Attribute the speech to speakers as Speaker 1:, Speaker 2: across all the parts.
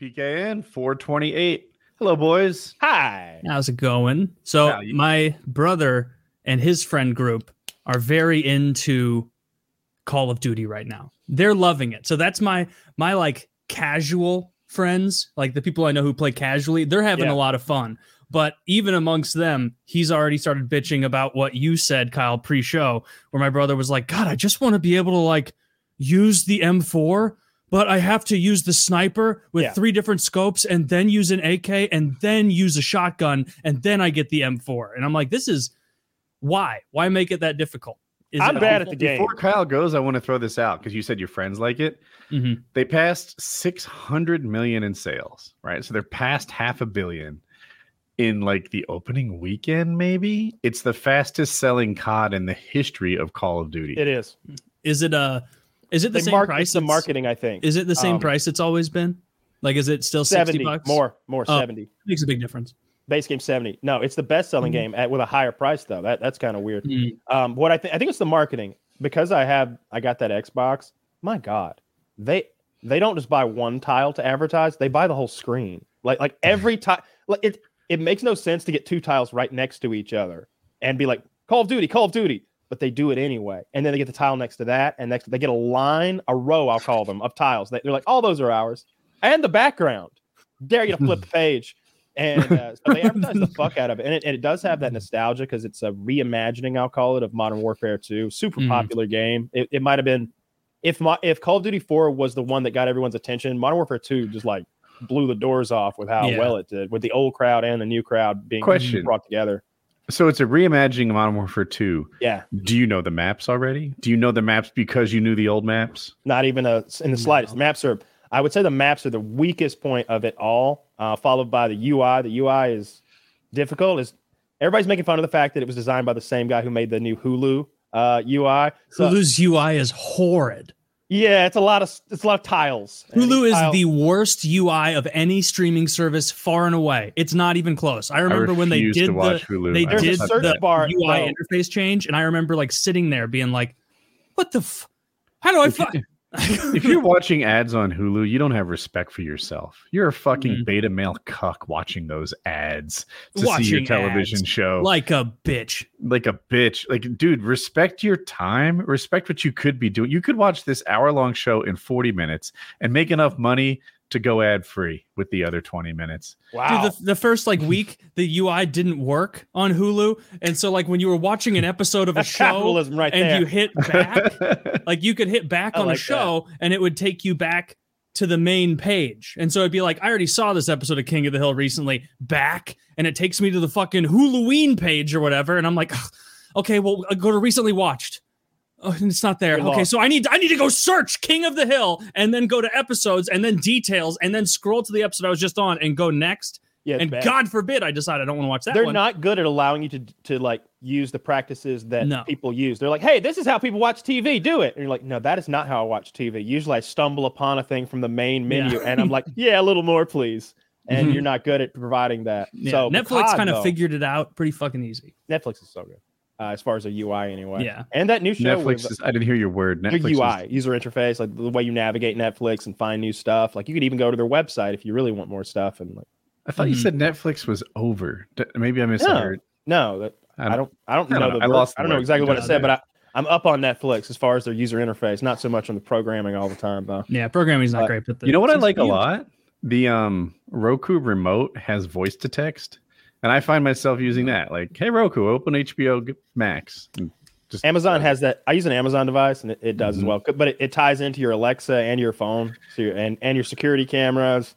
Speaker 1: PKN 428. Hello, boys.
Speaker 2: Hi.
Speaker 3: How's it going? So
Speaker 1: you-
Speaker 3: my brother and his friend group are very into Call of Duty right now. They're loving it. So that's my my like casual friends, like the people I know who play casually. They're having
Speaker 2: Yeah.
Speaker 3: a lot of fun. But even amongst them, he's already started bitching about what you said, Kyle, pre-show, where my brother was like, "God, I just want to be able to like use the M4." But I have to use the sniper with
Speaker 2: Yeah.
Speaker 3: three different scopes and then use an AK and then use a shotgun and then I get the M4. And I'm like, this is why? Why make it that difficult? Is
Speaker 2: I'm bad at the game.
Speaker 1: Before Kyle goes, I want to throw this out because you said your friends like it.
Speaker 3: Mhm.
Speaker 1: They passed 600 million in sales, right? So they're past half a billion in like the opening weekend, maybe. It's the fastest selling COD in the history of Call of Duty.
Speaker 2: It is.
Speaker 3: Is it uh is it the
Speaker 2: They
Speaker 3: same
Speaker 2: mark,
Speaker 3: price?
Speaker 2: it's the marketing, I think.
Speaker 3: Is it the same
Speaker 2: Um,
Speaker 3: price it's always been? Like is it still 60
Speaker 2: 70
Speaker 3: bucks?
Speaker 2: more, more
Speaker 3: Oh.
Speaker 2: 70.
Speaker 3: Makes a big difference.
Speaker 2: Base game 70. No, it's the best selling
Speaker 3: Mhm.
Speaker 2: game at, with a higher price though. That that's kind of weird.
Speaker 3: Mm.
Speaker 2: Um, what I think I think it's the marketing because I have I got that Xbox. My God, they they don't just buy one tile to advertise; they buy the whole screen. Like like every tile. Like it it makes no sense to get two tiles right next to each other and be like Call of Duty, Call of Duty, but they do it anyway. And then they get the tile next to that, and next they get a line, a row, I'll call them, of tiles. They, they're like, all those are ours, and the background. Dare you to flip the page. And uh, so they advertise the fuck out of it, and it, and it does have that nostalgia because it's a reimagining, I'll call it, of Modern Warfare 2. Super
Speaker 3: Mhm.
Speaker 2: popular game. It, it might have been if my, if Call of Duty 4 was the one that got everyone's attention. Modern Warfare 2 just like blew the doors off with how
Speaker 3: Yeah.
Speaker 2: well it did, with the old crowd and the new crowd being
Speaker 1: Question.
Speaker 2: brought together.
Speaker 1: So it's a reimagining of Modern Warfare 2.
Speaker 2: Yeah,
Speaker 1: Do you know the maps already? Do you know the maps because you knew the old maps?
Speaker 2: not even a in the slightest. The maps are. I would say the maps are the weakest point of it all, uh, followed by the UI. The UI is difficult. Is everybody's making fun of the fact that it was designed by the same guy who made the new Hulu uh, UI? So,
Speaker 3: Hulu's UI is horrid.
Speaker 2: Yeah, it's a lot of it's a lot of tiles.
Speaker 3: Hulu is
Speaker 2: tile-
Speaker 3: the worst UI of any streaming service far and away. It's not even close. I remember when they
Speaker 1: refuse to
Speaker 3: did the
Speaker 1: Hulu.
Speaker 3: they
Speaker 2: There's
Speaker 3: did
Speaker 1: just-
Speaker 2: search
Speaker 3: the
Speaker 2: bar,
Speaker 3: UI
Speaker 2: though.
Speaker 3: interface change, and I remember like sitting there being like, "What the? F- how do I?"
Speaker 1: If
Speaker 3: Fi-?
Speaker 1: If you're watching ads on Hulu, you don't have respect for yourself. You're a fucking
Speaker 3: Mhm.
Speaker 1: beta male cuck watching those ads to see your television show.
Speaker 3: like a bitch.
Speaker 1: like a bitch. Like, dude, respect your time. Respect what you could be doing. You could watch this hour long show in 40 minutes and make enough money to go ad free with the other 20 minutes.
Speaker 2: wow.
Speaker 3: Dude, the, the first like week, the UI didn't work on Hulu, and so like when you were watching an episode of a show
Speaker 2: right
Speaker 3: and
Speaker 2: there.
Speaker 3: you hit back, like you could hit back
Speaker 2: I
Speaker 3: on
Speaker 2: like
Speaker 3: a show and it would take you back to the main page. And so it'd be like, I already saw this episode of King of the Hill recently, back, and it takes me to the fucking Huluween page or whatever. And I'm like, okay, well, I go to recently watched. Oh, it's not there.
Speaker 2: You're
Speaker 3: okay,
Speaker 2: lost.
Speaker 3: so I need I need to go search King of the Hill and then go to episodes and then details and then scroll to the episode I was just on and go next.
Speaker 2: yeah,
Speaker 3: and
Speaker 2: bad.
Speaker 3: God forbid I decide I don't want to watch that
Speaker 2: they're
Speaker 3: one.
Speaker 2: not good at allowing you to to like use the practices that
Speaker 3: No.
Speaker 2: people use. They're like, "Hey, this is how people watch TV. Do it." And you're like, "No, that is not how I watch TV. Usually, I stumble upon a thing from the main menu, and I'm like, yeah, a little more, please." And
Speaker 3: Mhm.
Speaker 2: you're not good at providing that.
Speaker 3: Yeah,
Speaker 2: So
Speaker 3: Netflix kind of figured it out pretty fucking easy.
Speaker 2: Netflix is so good uh, as far as a UI anyway.
Speaker 3: Yeah.
Speaker 2: and that new show
Speaker 1: Netflix
Speaker 2: with
Speaker 1: is, I didn't hear your word.
Speaker 2: their
Speaker 1: Netflix
Speaker 2: UI
Speaker 1: is-
Speaker 2: user interface, like the way you navigate Netflix and find new stuff. Like you could even go to their website if you really want more stuff. And like,
Speaker 1: I thought you
Speaker 3: Mhm.
Speaker 1: said Netflix was over. Maybe I misheard.
Speaker 2: no, that I don't. I don't
Speaker 1: I don't
Speaker 2: know.
Speaker 1: know.
Speaker 2: The
Speaker 1: I lost
Speaker 2: I don't know exactly what I
Speaker 3: Yeah,
Speaker 2: said, but I, I'm up on Netflix as far as their user interface. Not so much on the programming all the time, though.
Speaker 3: Yeah, programming's not
Speaker 2: Uh,
Speaker 3: great, but the,
Speaker 1: You know what I
Speaker 3: since
Speaker 1: like a lot? The um Roku remote has voice to text, and I find myself using that. Like, hey Roku, open HBO Max. Just
Speaker 2: Amazon has that. I use an Amazon device, and it, it does
Speaker 1: Mhm.
Speaker 2: as well. But it, it ties into your Alexa and your phone, so your, and and your security cameras,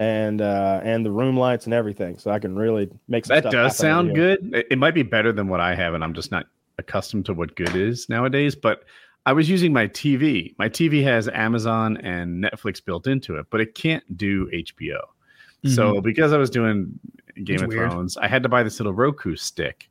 Speaker 2: and uh and the room lights and everything. So I can really make some
Speaker 1: that does sound good. It, it might be better than what I have, and I'm just not accustomed to what good is nowadays. But I was using my TV. My TV has Amazon and Netflix built into it, but it can't do HBO. So because I was doing Game
Speaker 3: It's
Speaker 1: of
Speaker 3: weird.
Speaker 1: Thrones, I had to buy this little Roku stick.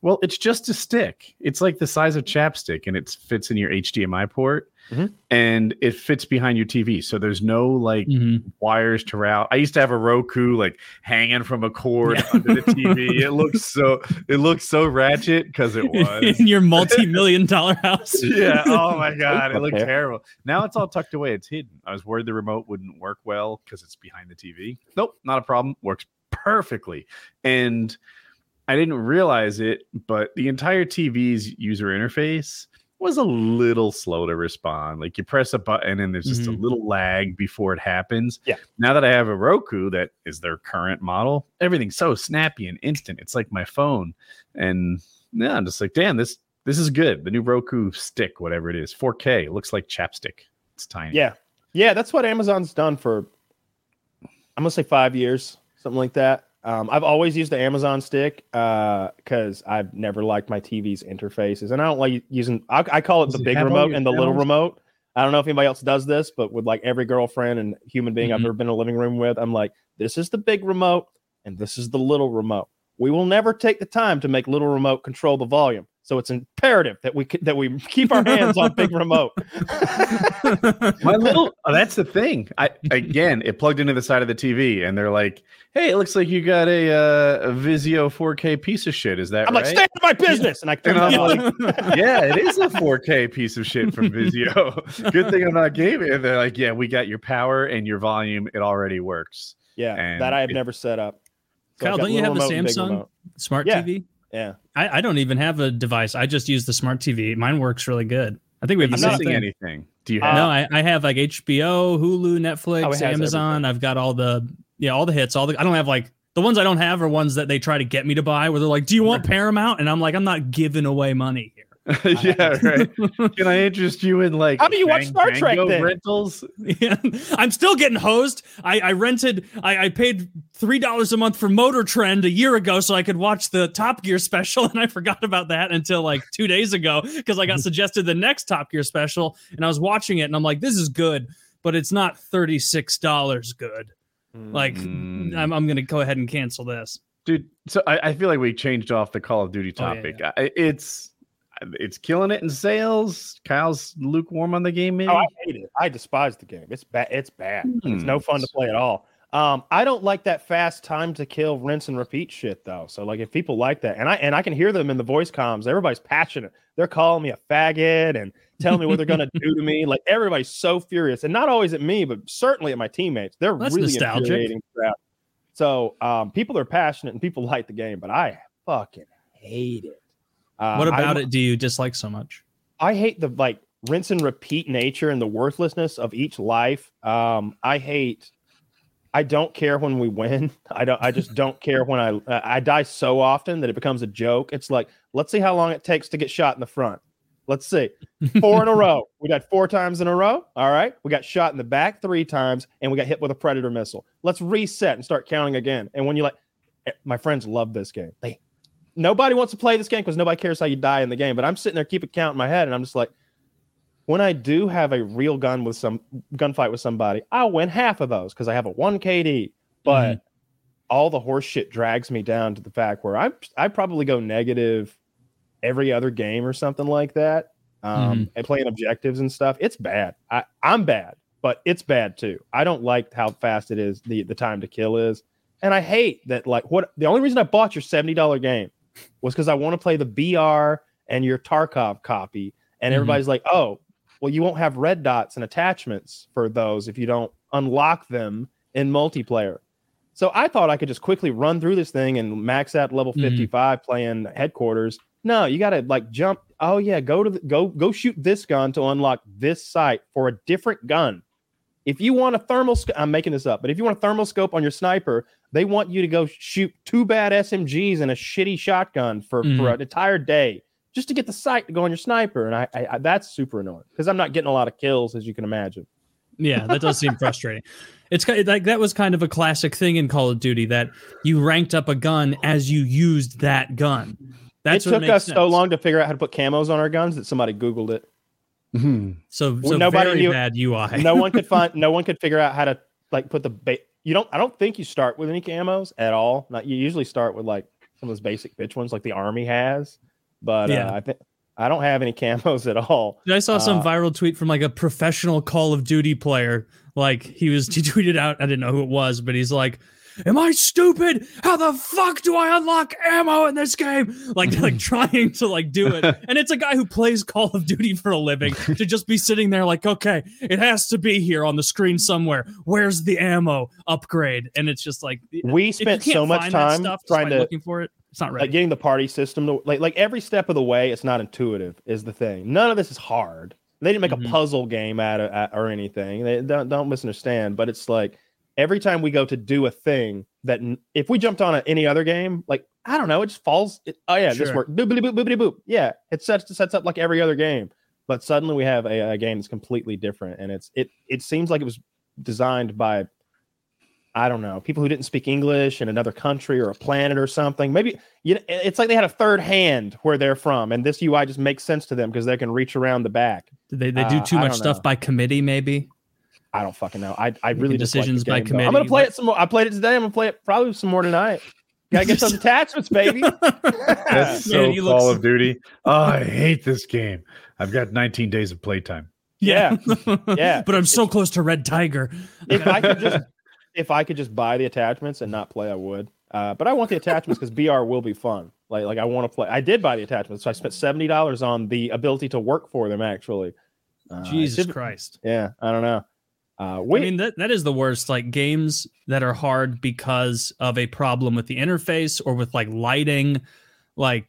Speaker 1: Well, it's just a stick. It's like the size of chapstick, and it fits in your HDMI port,
Speaker 2: Mhm.
Speaker 1: and it fits behind your TV. So there's no like
Speaker 3: Mhm.
Speaker 1: wires to route. I used to have a Roku like hanging from a cord under the TV. It looks so it looks so ratchet because it was.
Speaker 3: in your multi-million dollar house.
Speaker 1: yeah. Oh my god, it looked terrible. Now it's all tucked away. It's hidden. I was worried the remote wouldn't work well because it's behind the TV. Nope, not a problem. Works perfectly. And I didn't realize it, but the entire TV's user interface was a little slow to respond. Like you press a button and there's just a
Speaker 3: Mhm.
Speaker 1: little lag before it happens.
Speaker 2: Yeah.
Speaker 1: Now that I have a Roku that is their current model, everything's so snappy and instant. It's like my phone. And yeah, I'm just like, damn, this this is good. The new Roku stick, whatever it is, 4K. It looks like chapstick. It's tiny.
Speaker 2: Yeah, yeah, that's what Amazon's done for. I'm gonna say five years, something like that. Um, I've always used the Amazon stick because I've never liked my TV's interfaces, and I don't like using. I, I call it
Speaker 1: Does
Speaker 2: the big remote and the little remote. I don't know if anybody else does this, but with like every girlfriend and human being I've
Speaker 3: Mhm.
Speaker 2: ever been in a living room with, I'm like, this is the big remote and this is the little remote. We will never take the time to make little remote control the volume. So it's imperative that we that we keep our hands on big remote.
Speaker 1: My little oh, that's the thing. I again it plugged into the side of the TV and they're like, Hey, it looks like you got a uh, a Vizio 4K piece of shit. Is that
Speaker 2: I'm
Speaker 1: right?
Speaker 2: like, stay out of my business, and I
Speaker 1: And I'm like, yeah, it is a 4K piece of shit from Vizio. Good thing I'm not gaming. And they're like, yeah, we got your power and your volume. It already works.
Speaker 2: Yeah,
Speaker 1: And
Speaker 2: that I have
Speaker 1: it-
Speaker 2: never set up.
Speaker 3: Kyle, don't you have the
Speaker 2: remote and big
Speaker 3: Samsung? Smart
Speaker 2: Yeah.
Speaker 3: TV.
Speaker 2: Yeah,
Speaker 3: I, I don't even have a device. I just use the smart TV. Mine works really good. I think we have the
Speaker 1: I'm
Speaker 3: same
Speaker 1: not
Speaker 3: thing.
Speaker 1: missing anything. Do you
Speaker 2: Uh,
Speaker 1: have?
Speaker 3: no, I, I have like HBO, Hulu,
Speaker 2: Oh,
Speaker 3: Netflix,
Speaker 2: has
Speaker 3: Amazon.
Speaker 2: everything.
Speaker 3: I've got all the yeah, all the hits. All the I don't have like the ones I don't have are ones that they try to get me to buy. Where they're like, "Do you want Paramount?" And I'm like, "I'm not giving away money here."
Speaker 1: yeah, right. Can I interest you in like
Speaker 2: How do you watch Star Trek then?
Speaker 1: rentals?
Speaker 3: Yeah, I'm still getting hosed. I, I rented. I, I paid three dollars a month for Motor Trend a year ago so I could watch the Top Gear special, and I forgot about that until like two days ago because I got suggested the next Top Gear special, and I was watching it, and I'm like, "This is good, but it's not thirty six dollars good." Like,
Speaker 1: Mm.
Speaker 3: I'm, I'm gonna go ahead and cancel this.
Speaker 1: dude so I, I feel like we changed off the call of duty
Speaker 3: Oh, yeah,
Speaker 1: topic I, it's it's killing it in sales kyle's lukewarm on the game maybe
Speaker 2: Oh, I hate it. I despise the game. It's bad. It's bad. It's
Speaker 1: Hmm.
Speaker 2: no fun to play at all. Um, I don't like that fast time to kill, rinse and repeat shit though. So like, if people like that, and I and I can hear them in the voice comms, everybody's passionate. They're calling me a faggot and telling me what they're gonna do to me. Like everybody's so furious, and not always at me, but certainly at my teammates. They're
Speaker 3: That's
Speaker 2: really
Speaker 3: nostalgic.
Speaker 2: infuriating crap. So um, people are passionate and people like the game, but I fucking hate it. Uh,
Speaker 3: what about
Speaker 2: I-
Speaker 3: it? Do you dislike so much?
Speaker 2: I hate the like rinse and repeat nature and the worthlessness of each life. Um, I hate. I don't care when we win. I don't. I just don't care when I I die so often that it becomes a joke. It's like let's see how long it takes to get shot in the front. Let's see. Four in a row. We got four times in a row. All right. We got shot in the back three times and we got hit with a predator missile. Let's reset and start counting again. And when you like, eh, my friends love this game. They nobody wants to play this game because nobody cares how you die in the game. But I'm sitting there keep a count in my head, and I'm just like, when I do have a real gun with some gunfight with somebody, I'll win half of those because I have a one KD. But all the horse shit drags me down to the fact where I I probably go negative every other game or something like that. Um, and playing objectives and stuff. It's bad. I, I'm bad, but it's bad too. I don't like how fast it is, the the time to kill is. And I hate that like what the only reason I bought your $70 game was because I want to play the BR and your Tarkov copy. And
Speaker 3: Mhm.
Speaker 2: everybody's like, oh, well, you won't have red dots and attachments for those if you don't unlock them in multiplayer. So I thought I could just quickly run through this thing and max out level
Speaker 3: Mhm.
Speaker 2: 55 playing headquarters. No, you got to like jump. Oh yeah, go to the, go go shoot this gun to unlock this site for a different gun. If you want a thermal, sc- I'm making this up, but if you want a thermal scope on your sniper, they want you to go shoot two bad SMGs and a shitty shotgun for, for
Speaker 3: Mhm.
Speaker 2: an entire day just to get the sight to go on your sniper. And I, I, I that's super annoying because I'm not getting a lot of kills as you can imagine.
Speaker 3: Yeah, that does seem frustrating. It's ki- like that was kind of a classic thing in Call of Duty that you ranked up a gun as you used that gun. That's
Speaker 2: it took us so long to figure out how to put camos on our guns that somebody Googled it.
Speaker 1: Mhm.
Speaker 3: So, so
Speaker 2: nobody
Speaker 3: very
Speaker 2: knew-
Speaker 3: bad UI.
Speaker 2: no one could find no one could figure out how to like put the ba- you don't i don't think you start with any camos at all not you usually start with like some of those basic bitch ones like the army has. But
Speaker 3: Yeah.
Speaker 2: uh, I think I don't have any camos at all.
Speaker 3: I saw some
Speaker 2: Uh,
Speaker 3: viral tweet from like a professional Call of Duty player. Like he was he tweeted out, I didn't know who it was, but he's like, Am I stupid? How the fuck do I unlock ammo in this game? Like like trying to like do it. And it's a guy who plays Call of Duty for a living to just be sitting there like, okay, it has to be here on the screen somewhere. Where's the ammo upgrade? And it's just like
Speaker 2: We spent so much time
Speaker 3: stuff
Speaker 2: trying to
Speaker 3: looking for it. It's not right.
Speaker 2: like getting the party system to like like every step of the way it's not intuitive is the thing none of this is hard they didn't make
Speaker 3: Mhm.
Speaker 2: a puzzle game out of at- or anything they don't don't misunderstand but it's like every time we go to do a thing that n- if we jumped on a, any other game like i don't know it just falls it, oh yeah this
Speaker 3: Sure.
Speaker 2: worked boop, boop, boop, boop, boop. yeah it sets it sets up like every other game but suddenly we have a, a game that's completely different and it's it it seems like it was designed by I don't know, people who didn't speak English in another country or a planet or something. Maybe you know, it's like they had a third hand where they're from, and this UI just makes sense to them because they can reach around the back.
Speaker 3: Did they they do
Speaker 2: uh,
Speaker 3: too
Speaker 2: I
Speaker 3: much stuff
Speaker 2: know.
Speaker 3: by committee, maybe?
Speaker 2: I don't fucking know. I, I really just like the
Speaker 3: decisions by
Speaker 2: game, though. I'm gonna play
Speaker 3: but-
Speaker 2: it some more. I played it today. I'm gonna play it probably some more tonight. Gotta get those attachments, baby.
Speaker 1: That's so
Speaker 3: Man,
Speaker 1: Call
Speaker 3: looks-
Speaker 1: of Duty. Oh, I hate this game. I've got 19 days of playtime.
Speaker 2: Yeah. Yeah.
Speaker 3: but I'm so close to Red Tiger.
Speaker 2: if I could just if I could just buy the attachments and not play, I would. Uh, but I want the attachments because BR will be fun. Like like I want to play. I did buy the attachments, so I spent seventy dollars on the ability to work for them. Actually, uh,
Speaker 3: Jesus Christ.
Speaker 2: Yeah, I don't know. Uh,
Speaker 3: I mean that that is the worst. Like games that are hard because of a problem with the interface or with like lighting, like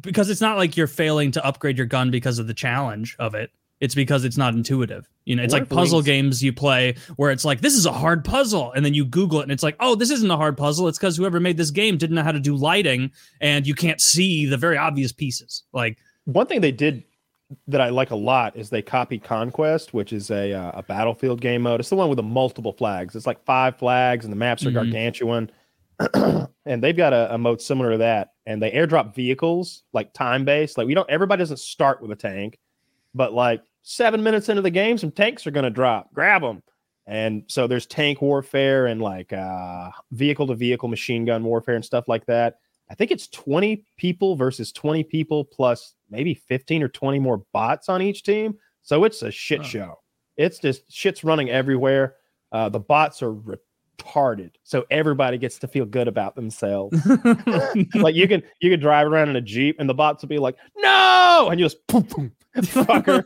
Speaker 3: because it's not like you're failing to upgrade your gun because of the challenge of it. It's because it's not intuitive. You know, it's
Speaker 2: What
Speaker 3: like puzzle
Speaker 2: Wings-
Speaker 3: games you play where it's like this is a hard puzzle, and then you Google it and it's like, oh, this isn't a hard puzzle. It's because whoever made this game didn't know how to do lighting, and you can't see the very obvious pieces. Like,
Speaker 2: one thing they did that I like a lot is they copied Conquest, which is a uh, a battlefield game mode. It's the one with the multiple flags. It's like five flags, and the maps are
Speaker 3: Mhm.
Speaker 2: gargantuan. and they've got a, a mode similar to that. And they airdrop vehicles like time based. Like we don't. Everybody doesn't start with a tank, but like seven minutes into the game, some tanks are going to drop. Grab them. And so there's tank warfare and like uh, vehicle to vehicle machine gun warfare and stuff like that. I think it's 20 people versus 20 people plus maybe 15 or 20 more bots on each team. So it's a shit show. It's just shit's running everywhere. Uh, the bots are retarded. So everybody gets to feel good about themselves. like you can you can drive around in a Jeep and the bots will be like, no, and you just boom, boom, fucker.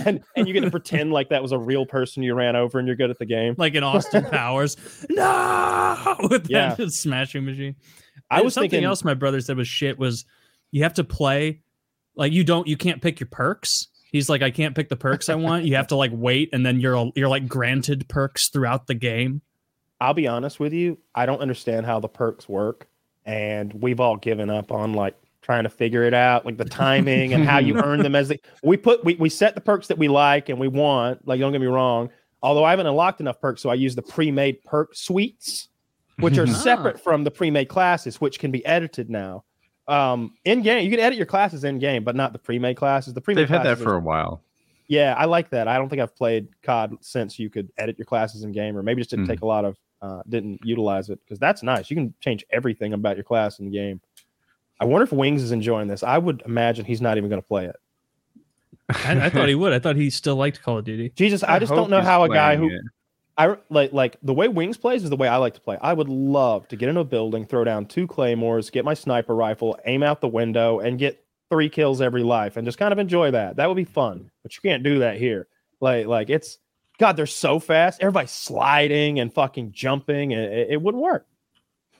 Speaker 2: and, and you get to pretend like that was a real person you ran over and you're good at the game.
Speaker 3: like in Austin Powers, no, with
Speaker 2: Yeah.
Speaker 3: smashing machine.
Speaker 2: I was
Speaker 3: something
Speaker 2: thinking
Speaker 3: else my brother said was shit was you have to play like you don't you can't pick your perks. He's like I can't pick the perks I want. You have to like wait and then you're you're like granted perks throughout the game.
Speaker 2: I'll be honest with you, I don't understand how the perks work, and we've all given up on like trying to figure it out, like the timing and how you earn them. As the, we put, we we set the perks that we like and we want. Like, don't get me wrong. Although I haven't unlocked enough perks, so I use the pre-made perk suites, which are
Speaker 3: Ah.
Speaker 2: separate from the pre-made classes, which can be edited now. Um, in game, you can edit your classes in game, but not the pre-made classes. The pre-made
Speaker 1: They've had that for a while.
Speaker 2: yeah, I like that. I don't think I've played COD since you could edit your classes in game, or maybe just didn't
Speaker 1: Mhm.
Speaker 2: take a lot of, uh, didn't utilize it because that's nice. You can change everything about your class in the game. I wonder if Wings is enjoying this. I would imagine he's not even going to play it.
Speaker 3: I, I thought he would. I thought he still liked Call of Duty.
Speaker 2: Jesus, I, just don't know how a guy who
Speaker 1: it.
Speaker 2: I like like the way Wings plays is the way I like to play. I would love to get in a building, throw down two claymores, get my sniper rifle, aim out the window, and get three kills every life, and just kind of enjoy that. That would be fun, but you can't do that here. Like like it's God, they're so fast. Everybody's sliding and fucking jumping, and it, it wouldn't work.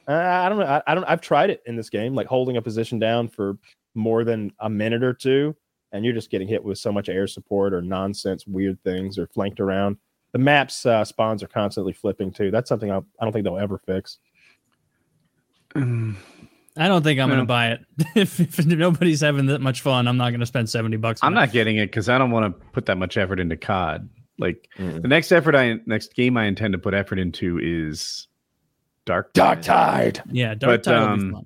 Speaker 2: I don't know. I, I don't. I've tried it in this game, like holding a position down for more than a minute or two, and you're just getting hit with so much air support or nonsense, weird things, or flanked around the maps uh, spawns are constantly flipping too. That's something I, I don't think they'll ever fix.
Speaker 1: Mm,
Speaker 3: I don't think I'm
Speaker 1: Yeah.
Speaker 3: going to buy it. if, if nobody's having that much fun, I'm not going to spend 70 bucks.
Speaker 1: I'm
Speaker 3: it.
Speaker 1: not getting it because I don't want to put that much effort into COD. Like the next effort I next game I intend to put effort into is Dark
Speaker 2: Dark Tide.
Speaker 3: Yeah, Dark
Speaker 1: But,
Speaker 3: Tide will be
Speaker 1: um,
Speaker 3: fun.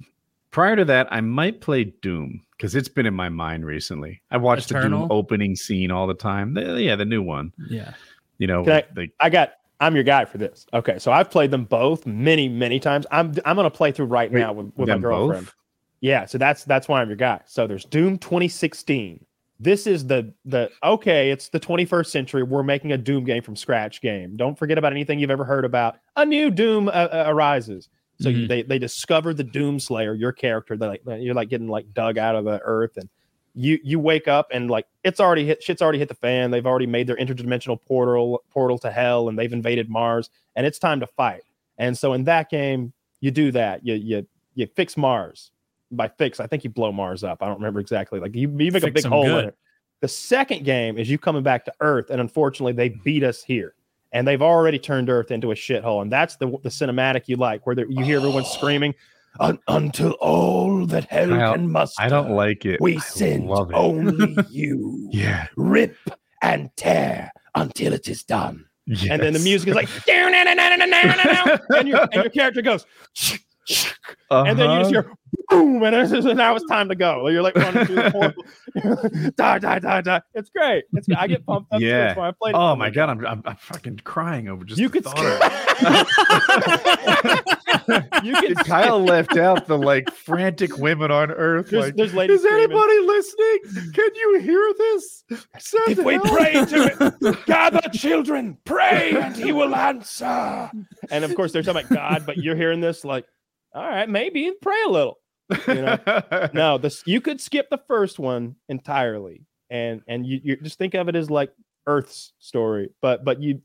Speaker 1: Prior to that, I might play Doom because it's been in my mind recently. I watched
Speaker 3: Eternal?
Speaker 1: the Doom opening scene all the time. The- yeah, the new one.
Speaker 3: Yeah.
Speaker 1: You know,
Speaker 2: I-
Speaker 1: like
Speaker 2: I got I'm your guy for this. Okay, so I've played them both many, many times. I'm I'm gonna play through right now with, with my girlfriend.
Speaker 1: both?
Speaker 2: Yeah, so that's that's why I'm your guy. So there's Doom 2016. This is the the okay, it's the 21st century. We're making a Doom game from scratch game. Don't forget about anything you've ever heard about. A new Doom uh, uh, arises. So
Speaker 3: Mhm.
Speaker 2: they they discover the Doom Slayer, your character. They like you're like getting like dug out of the earth, and you you wake up and like it's already hit shit's already hit the fan. They've already made their interdimensional portal portal to hell, and they've invaded Mars, and it's time to fight. And so in that game, you do that. You you you fix Mars. By fix, I think you blow Mars up. I don't remember exactly. Like you, you make a big hole in it. The second game is you coming back to Earth, and unfortunately, they beat us here, and they've already turned Earth into a shithole. And that's the the cinematic you like, where you hear everyone screaming, "Un- "Until all that hell
Speaker 1: Kyle,
Speaker 2: can muster,
Speaker 1: I don't like it.
Speaker 2: We
Speaker 1: I
Speaker 2: send
Speaker 1: it.
Speaker 2: only you.
Speaker 1: Yeah.
Speaker 2: Rip and tear until it is done." And then the music is like, and your and your character goes. And then you just
Speaker 1: Uh-huh.
Speaker 2: hear boom, and it's just, now it's time to go. You're like running through the portal. die, die, die, die. It's great. It's I get pumped up. too.
Speaker 1: Yeah.
Speaker 2: That's why I played
Speaker 1: Oh my god, I'm, I'm I'm fucking crying over just
Speaker 2: You
Speaker 1: the
Speaker 2: could
Speaker 1: thought of it.
Speaker 2: you can
Speaker 1: Kyle left out the like frantic women on Earth.
Speaker 2: There's-
Speaker 1: like,
Speaker 2: there's ladies
Speaker 1: is
Speaker 2: screaming."
Speaker 1: anybody listening? Can you hear this? Send
Speaker 2: If we
Speaker 1: help."
Speaker 2: pray to it, gather children, pray, and he will answer. And of course, they're talking about God, but you're hearing this like, all right, maybe pray a little. You know? no, this you could skip the first one entirely, and and you, you just think of it as like Earth's story, but but you,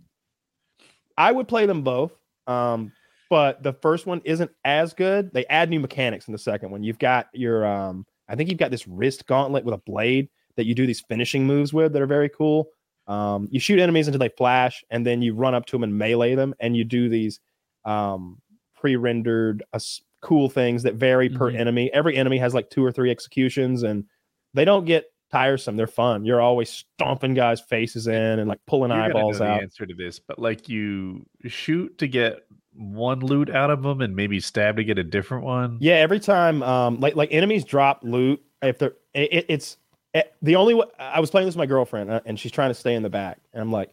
Speaker 2: I would play them both. Um, but the first one isn't as good. They add new mechanics in the second one. You've got your um, I think you've got this wrist gauntlet with a blade that you do these finishing moves with that are very cool. Um, you shoot enemies until they flash, and then you run up to them and melee them, and you do these um, pre-rendered uh, cool things that vary per
Speaker 3: Mhm.
Speaker 2: enemy. Every enemy has like two or three executions, and they don't get tiresome. They're fun. You're always stomping guys' faces in and like pulling
Speaker 1: You're
Speaker 2: eyeballs
Speaker 1: know the
Speaker 2: out.
Speaker 1: answer to this, but like you shoot to get one loot out of them, and maybe stab to get a different one.
Speaker 2: Yeah, every time, um, like like enemies drop loot. If they're, it, it- it's it, the only. wa- I was playing this with my girlfriend, uh, and she's trying to stay in the back, and I'm like,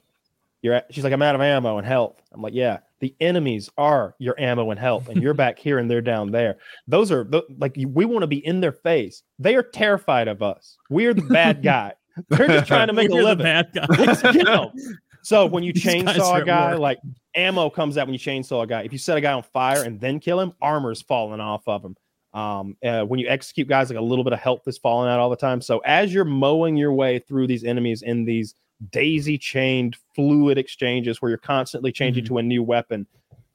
Speaker 2: "You're," at, she's like, "I'm out of ammo and health." I'm like, "Yeah, the enemies are your ammo and health, and you're back here and they're down there. Those are tho- like we want to be in their face. They are terrified of us. We're the bad guy. They're just trying to make a
Speaker 3: the
Speaker 2: living.
Speaker 3: bad guy.
Speaker 2: Let's get 'em. So when you
Speaker 3: These
Speaker 2: chainsaw a guy, like ammo comes out when you chainsaw a guy. If you set a guy on fire and then kill him, armor's falling off of him. Um, uh, when you execute guys, like a little bit of health is falling out all the time. So as you're mowing your way through these enemies in these daisy chained fluid exchanges where you're constantly changing
Speaker 3: Mm-hmm.
Speaker 2: to a new weapon,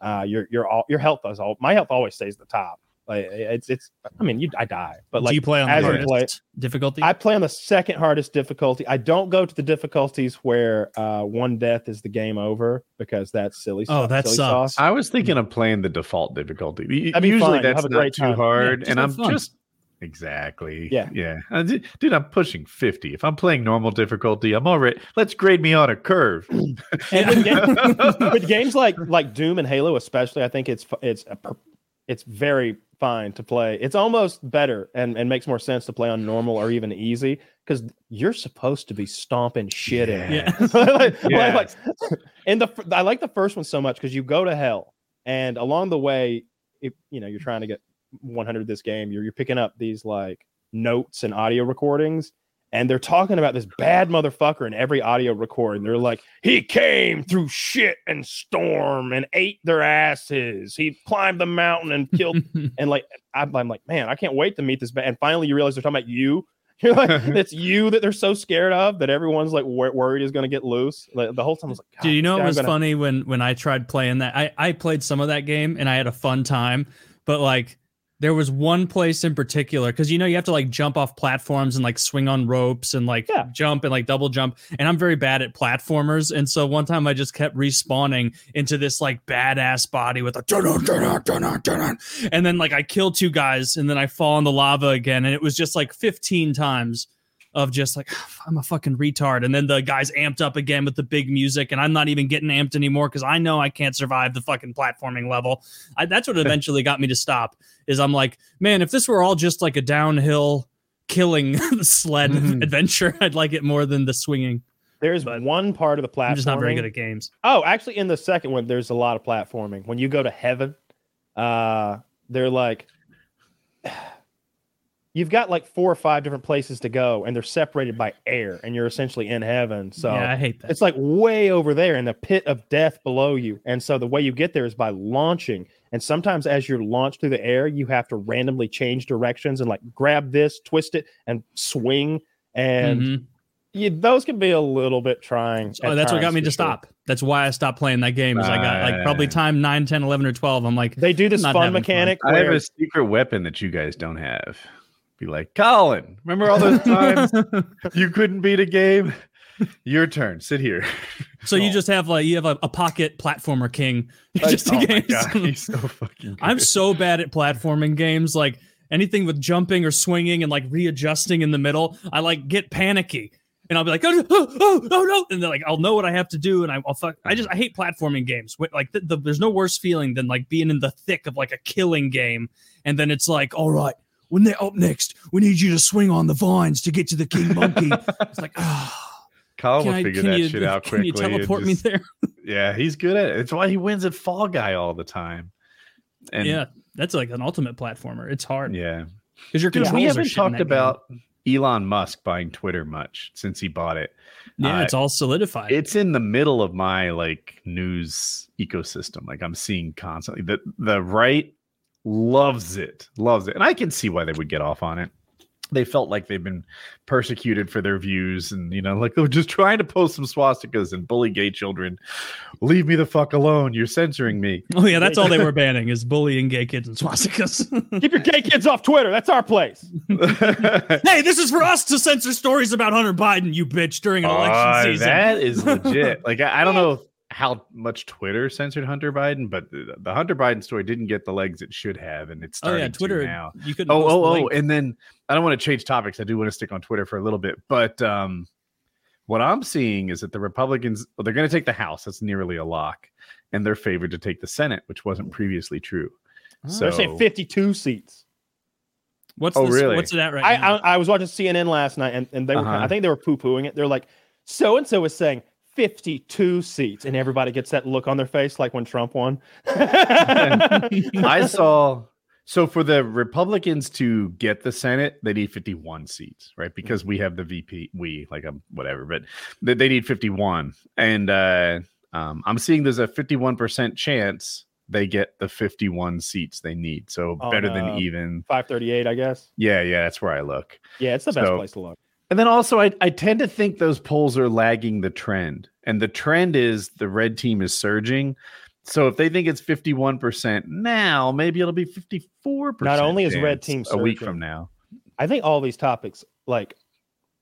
Speaker 2: uh, your your all your health is all my health always stays at the top. Like it's it's I mean you I die, but
Speaker 3: Do
Speaker 2: like
Speaker 3: you play on
Speaker 2: as
Speaker 3: the
Speaker 2: I
Speaker 3: hardest
Speaker 2: play-
Speaker 3: difficulty?
Speaker 2: I play on the second hardest difficulty. I don't go to the difficulties where uh, one death is the game over because that's silly.
Speaker 3: Oh,
Speaker 2: stuff-
Speaker 3: that
Speaker 2: silly
Speaker 3: sucks.
Speaker 2: sauce.
Speaker 1: I was thinking of playing the default difficulty. U-
Speaker 2: That'd
Speaker 1: Usually
Speaker 2: fine.
Speaker 1: That's not too hard,
Speaker 3: Yeah,
Speaker 1: and I'm
Speaker 3: fun.
Speaker 1: just exactly
Speaker 2: Yeah.
Speaker 1: yeah. Uh, Dude, I'm pushing fifty. If I'm playing normal difficulty, I'm already. Let's grade me on a curve.
Speaker 2: And with, ga- with games like like Doom and Halo, especially, I think it's it's a, it's very fine to play. It's almost better and, and makes more sense to play on normal or even easy because you're supposed to be stomping shit in.
Speaker 3: yeah.
Speaker 2: like,
Speaker 1: Yeah.
Speaker 2: like, and the I like the first one so much because you go to hell, and along the way, if you know you're trying to get 100 this game, you're you're picking up these like notes and audio recordings, and they're talking about this bad motherfucker in every audio recording. They're like, he came through shit and storm and ate their asses. He climbed the mountain and killed and like I'm, I'm like, man, I can't wait to meet this. Ba-. And finally, you realize they're talking about you. You're like, it's you that they're so scared of that everyone's like wor- worried is going to get loose. Like, the whole time I was like,
Speaker 3: Do you know it was
Speaker 2: gonna-
Speaker 3: funny when when I tried playing that? I I played some of that game and I had a fun time, but like there was one place in particular because you know you have to like jump off platforms and like swing on ropes and like
Speaker 2: Yeah.
Speaker 3: jump and like double jump and i'm very bad at platformers and so one time i just kept respawning into this like badass body with a dun-dun, dun-dun, dun-dun, dun-dun. and then like i kill two guys and then i fall in the lava again and it was just like 15 times of just like I'm a fucking retard, and then the guy's amped up again with the big music, and I'm not even getting amped anymore because I know I can't survive the fucking platforming level. I, that's what eventually got me to stop. Is I'm like, man, if this were all just like a downhill killing sled
Speaker 1: Mhm.
Speaker 3: adventure, I'd like it more than the swinging.
Speaker 2: There's
Speaker 3: But
Speaker 2: one part of the platform.
Speaker 3: I'm just not very good at games.
Speaker 2: Oh, actually, in the second one, there's a lot of platforming. When you go to heaven, uh, they're like, you've got like four or five different places to go, and they're separated by air, and you're essentially in heaven. So
Speaker 3: yeah, I hate that.
Speaker 2: it's like way over there in the pit of death below you. And so the way you get there is by launching. And sometimes as you're launched through the air, you have to randomly change directions and like grab this, twist it, and swing. And
Speaker 3: Mhm.
Speaker 2: you, those can be a little bit trying.
Speaker 3: Oh, that's what got me to
Speaker 2: sure.
Speaker 3: stop. That's why I stopped playing that game. Is I got like probably time 9, 10, 11, or 12. I'm like,
Speaker 2: They do this fun
Speaker 3: having fun.
Speaker 2: mechanic
Speaker 1: I have a secret weapon that you guys don't have. Be like, Colin, remember all those times you couldn't beat a game? Your turn. Sit here.
Speaker 3: so you
Speaker 2: Oh.
Speaker 3: just have like you have a, a pocket platformer king. just
Speaker 1: oh
Speaker 3: in
Speaker 1: my
Speaker 3: case.
Speaker 1: god, he's so fucking. Good.
Speaker 3: I'm so bad at platforming games. Like anything with jumping or swinging and like readjusting in the middle, I like get panicky. And I'll be like, oh, oh, oh, oh no. And then like, I'll know what I have to do. And I, I'll fuck. I just, I hate platforming games. Like, the, the, there's no worse feeling than like being in the thick of like a killing game. And then it's like, all right, when they're up next, we need you to swing on the vines to get to the king monkey. it's like, ah,
Speaker 1: Colin
Speaker 3: can
Speaker 1: will
Speaker 3: I,
Speaker 1: figure that
Speaker 3: you,
Speaker 1: shit out
Speaker 3: can
Speaker 1: quickly.
Speaker 3: you
Speaker 1: and
Speaker 3: teleport me there?
Speaker 1: Yeah, he's good at it. It's why he wins at Fall Guy all the time. And
Speaker 3: yeah, that's like an ultimate platformer. It's hard
Speaker 1: yeah.
Speaker 3: because your
Speaker 1: Dude,
Speaker 3: controls
Speaker 1: we
Speaker 3: are
Speaker 1: haven't
Speaker 3: shit
Speaker 1: talked
Speaker 3: that game.
Speaker 1: about Elon Musk buying Twitter much since he bought it.
Speaker 3: Yeah,
Speaker 1: uh,
Speaker 3: it's all solidified.
Speaker 1: It's in the middle of my like news ecosystem. Like I'm seeing constantly. The the right loves it, loves it. And I can see why they would get off on it. They felt like they've been persecuted for their views and you know, like they're just trying to post some swastikas and bully gay children. Leave me the fuck alone. You're censoring me.
Speaker 3: Oh yeah, that's all they were banning is bullying gay kids and swastikas.
Speaker 2: Keep your gay kids off Twitter. That's our place.
Speaker 3: hey, this is for us to censor stories about Hunter Biden, you bitch, during an election
Speaker 1: Uh,
Speaker 3: season.
Speaker 1: That is legit. Like I, I don't know how much Twitter censored Hunter Biden, but the, the Hunter Biden story didn't get the legs it should have, and it's
Speaker 3: oh
Speaker 1: starting
Speaker 3: yeah, Twitter.
Speaker 1: to now.
Speaker 3: You couldn't.
Speaker 1: Oh, oh, oh, and then I don't want to change topics. I do want to stick on Twitter for a little bit, but um, what I'm seeing is that the Republicans well, they're going to take the House. That's nearly a lock, and they're favored to take the Senate, which wasn't previously true.
Speaker 3: Oh.
Speaker 1: So
Speaker 2: They're saying 52 seats.
Speaker 3: What's
Speaker 1: oh,
Speaker 3: this,
Speaker 1: really?
Speaker 3: What's it at right
Speaker 2: I,
Speaker 3: now?
Speaker 2: I I was watching CNN last night, and, and they were
Speaker 1: Uh-huh.
Speaker 2: I think they were poo pooing it. They're like, so and so is saying 52 seats, and everybody gets that look on their face like when Trump won.
Speaker 1: I saw so for the Republicans to get the Senate, they need 51 seats, right? Because we have the VP, we like um whatever, but they, they need 51. And uh um I'm seeing there's a 51% chance they get the 51 seats they need. So
Speaker 2: Oh,
Speaker 1: better
Speaker 2: no.
Speaker 1: than even.
Speaker 2: 538, I guess.
Speaker 1: Yeah, yeah, that's where I look.
Speaker 2: Yeah, it's the best
Speaker 1: So-
Speaker 2: place to look.
Speaker 1: And then also, I, I tend to think those polls are lagging the trend. And the trend is the red team is surging. So if they think it's 51% now, maybe it'll be 54%.
Speaker 2: Not only is red team
Speaker 1: a week from now.
Speaker 2: I think all these topics like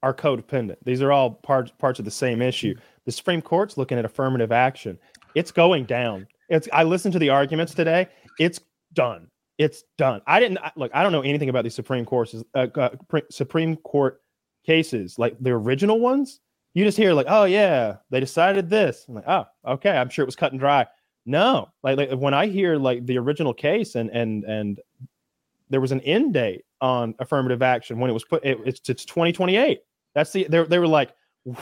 Speaker 2: are codependent. These are all parts parts of the same issue. The Supreme Court's looking at affirmative action. It's going down. It's I listened to the arguments today. It's done. It's done. I didn't look. I don't know anything about these Supreme Courts, uh, uh, Supreme Court cases, like the original ones. You just hear like, oh yeah, they decided this. I'm like, oh, okay. I'm sure it was cut and dry. No, like, like when I hear like the original case and and and there was an end date on affirmative action when it was put it, it's it's 2028 that's the they, they were like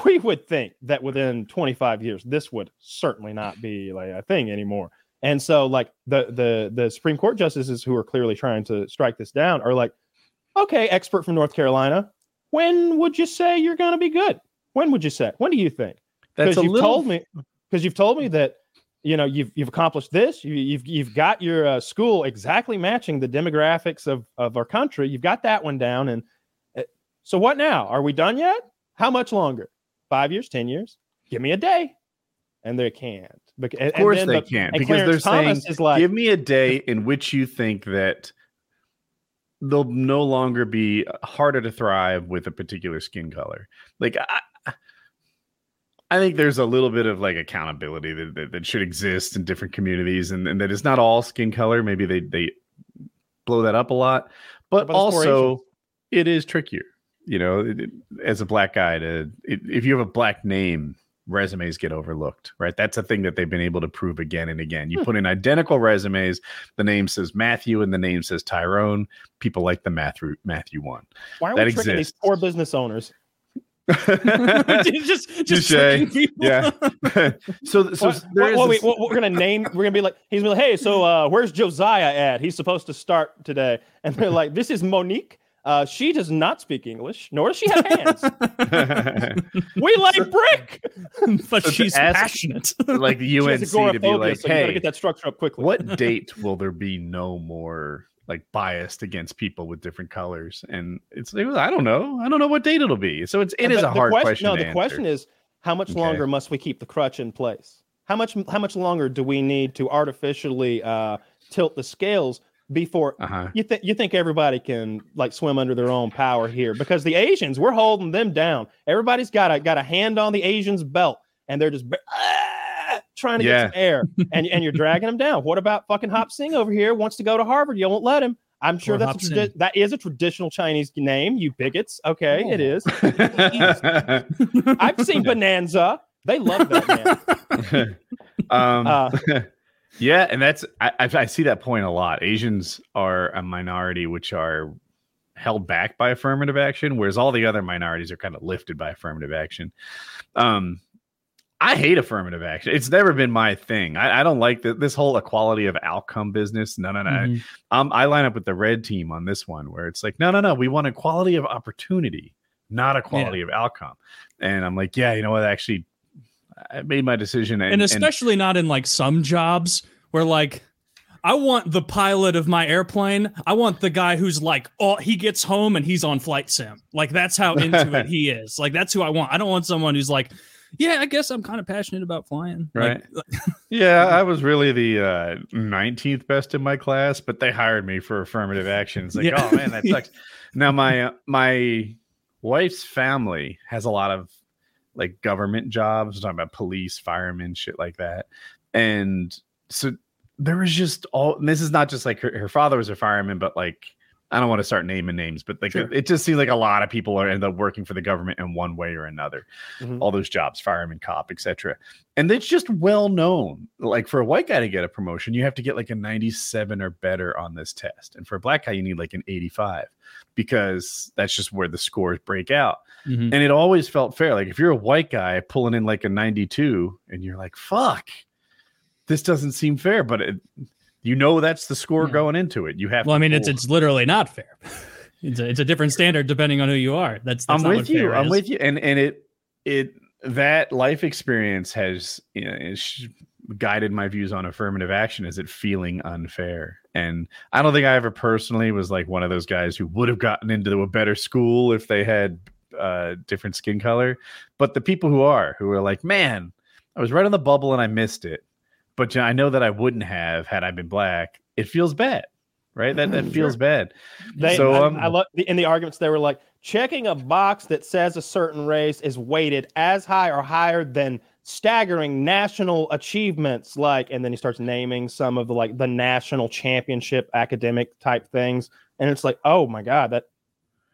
Speaker 2: we would think that within 25 years this would certainly not be like a thing anymore and so like the the the supreme court justices who are clearly trying to strike this down are like okay expert from north carolina when would you say you're going to be good? When would you say? When do you think?
Speaker 1: That's
Speaker 2: because
Speaker 1: a
Speaker 2: you've
Speaker 1: little.
Speaker 2: told me because you've told me that you know you've you've accomplished this. You, you've you've got your uh, school exactly matching the demographics of of our country. You've got that one down and uh, so what now? Are we done yet? How much longer? Five years? Ten years? Give me a day. And they can't. And-
Speaker 1: of course they
Speaker 2: the-
Speaker 1: can't because they're
Speaker 2: Thomas
Speaker 1: saying,
Speaker 2: is like
Speaker 1: give me a day in which you think that they'll no longer be harder to thrive with a particular skin color. Like I, I think there's a little bit of like accountability that, that, that should exist in different communities, and, and that it's not all skin color. Maybe they they blow that up a lot, but
Speaker 2: What about the four
Speaker 1: also it is trickier. You know, it- it- as a black guy, to it, if you have a black name, resumes get overlooked, right? That's a thing that they've been able to prove again and again. You
Speaker 2: Hmm.
Speaker 1: put in identical resumes, the name says Matthew and the name says Tyrone. People like the Matthew Matthew one.
Speaker 2: why are
Speaker 1: that
Speaker 2: we tricking these poor business owners
Speaker 3: just just
Speaker 1: yeah. so so
Speaker 2: What-
Speaker 1: there is
Speaker 2: what-
Speaker 1: this-
Speaker 2: wait, what- we're gonna name. We're gonna be like, he's gonna be like, hey, so uh, where's Josiah at? He's supposed to start today, and they're like, this is Monique. Uh, she does not speak English, nor does she have hands. we like brick.
Speaker 3: but
Speaker 1: So
Speaker 3: she's
Speaker 1: ask-
Speaker 3: passionate.
Speaker 1: like the
Speaker 2: She has
Speaker 1: UNC to be
Speaker 2: agoraphobia,
Speaker 1: like,
Speaker 2: so you
Speaker 1: hey,
Speaker 2: get that structure up quickly.
Speaker 1: what date will there be no more like biased against people with different colors? And it's it was, I don't know. I don't know what date it'll be. So it's it is
Speaker 2: But
Speaker 1: a
Speaker 2: the
Speaker 1: hard
Speaker 2: question,
Speaker 1: question.
Speaker 2: No,
Speaker 1: to
Speaker 2: the question is, how much
Speaker 1: Okay.
Speaker 2: longer must we keep the crutch in place? How much? How much longer do we need to artificially uh, tilt the scales before
Speaker 1: uh-huh.
Speaker 2: you think you think everybody can like swim under their own power here? Because the Asians, we're holding them down. Everybody's got a got a hand on the Asians' belt, and they're just. ah, Trying to
Speaker 1: Yeah.
Speaker 2: get some air, and and you're dragging them down. What about fucking Hop Sing over here? Wants to go to Harvard. You won't let him. I'm sure
Speaker 3: Poor
Speaker 2: that's a tradi- that is a traditional Chinese name. You bigots. Okay, it
Speaker 3: Oh.
Speaker 2: is. I've seen Bonanza. They love that man.
Speaker 1: um,
Speaker 2: Uh,
Speaker 1: yeah, and that's I, I I see that point a lot. Asians are a minority which are held back by affirmative action, whereas all the other minorities are kind of lifted by affirmative action. Um, I hate affirmative action. It's never been my thing. I, I don't like the, this whole equality of outcome business. No, no, no.
Speaker 3: Mhm.
Speaker 1: Um, I line up with the red team on this one, where it's like, no, no, no. We want equality of opportunity, not equality of outcome. And I'm like, yeah, you know what? Actually, I made my decision, and,
Speaker 3: and especially not in like some jobs where like I want the pilot of my airplane. I want the guy who's like, oh, he gets home and he's on flight sim. Like that's how into it he is. Like that's who I want. I don't want someone who's like, yeah, I guess I'm kind of passionate about flying. Like,
Speaker 1: Yeah, I was really the uh, 19th best in my class, but they hired me for affirmative action. It's like,
Speaker 3: Yeah.
Speaker 1: oh man, that sucks. now my uh, my wife's family has a lot of like government jobs. I'm talking about police, firemen, shit like that. And so there was just all. This is not just like her, her father was a fireman, but like I don't want to start naming names, but like
Speaker 3: Sure.
Speaker 1: it, it just seems like a lot of people are end up working for the government in one way or another
Speaker 2: Mhm.
Speaker 1: all those jobs, fireman, cop, etc. And it's just well known. Like for a white guy to get a promotion, you have to get like a 97 or better on this test. And for a black guy, you need like an 85 because that's just where the scores break out.
Speaker 3: mhm.
Speaker 1: And it always felt fair. Like if you're a white guy pulling in like a 92 and you're like, fuck, this doesn't seem fair, but it, you know that's the score
Speaker 3: Yeah.
Speaker 1: going into it. You have
Speaker 3: well, I mean, it's
Speaker 1: pull.
Speaker 3: it's literally not fair. It's a, it's a different standard depending on who you are. That's, that's
Speaker 1: I'm with you. I'm
Speaker 3: is.
Speaker 1: with you. And and it it that life experience has you know guided my views on affirmative action. Is it feeling unfair? And I don't think I ever personally was like one of those guys who would have gotten into a better school if they had uh, different skin color. But the people who are who are like, man, I was right on the bubble and I missed it. But I know that I wouldn't have had I been black. It feels bad, right? That that feels bad.
Speaker 2: They,
Speaker 1: So,
Speaker 2: I,
Speaker 1: um,
Speaker 2: I love in the arguments they were like checking a box that says a certain race is weighted as high or higher than staggering national achievements like and then he starts naming some of the like the national championship academic type things and it's like oh my god that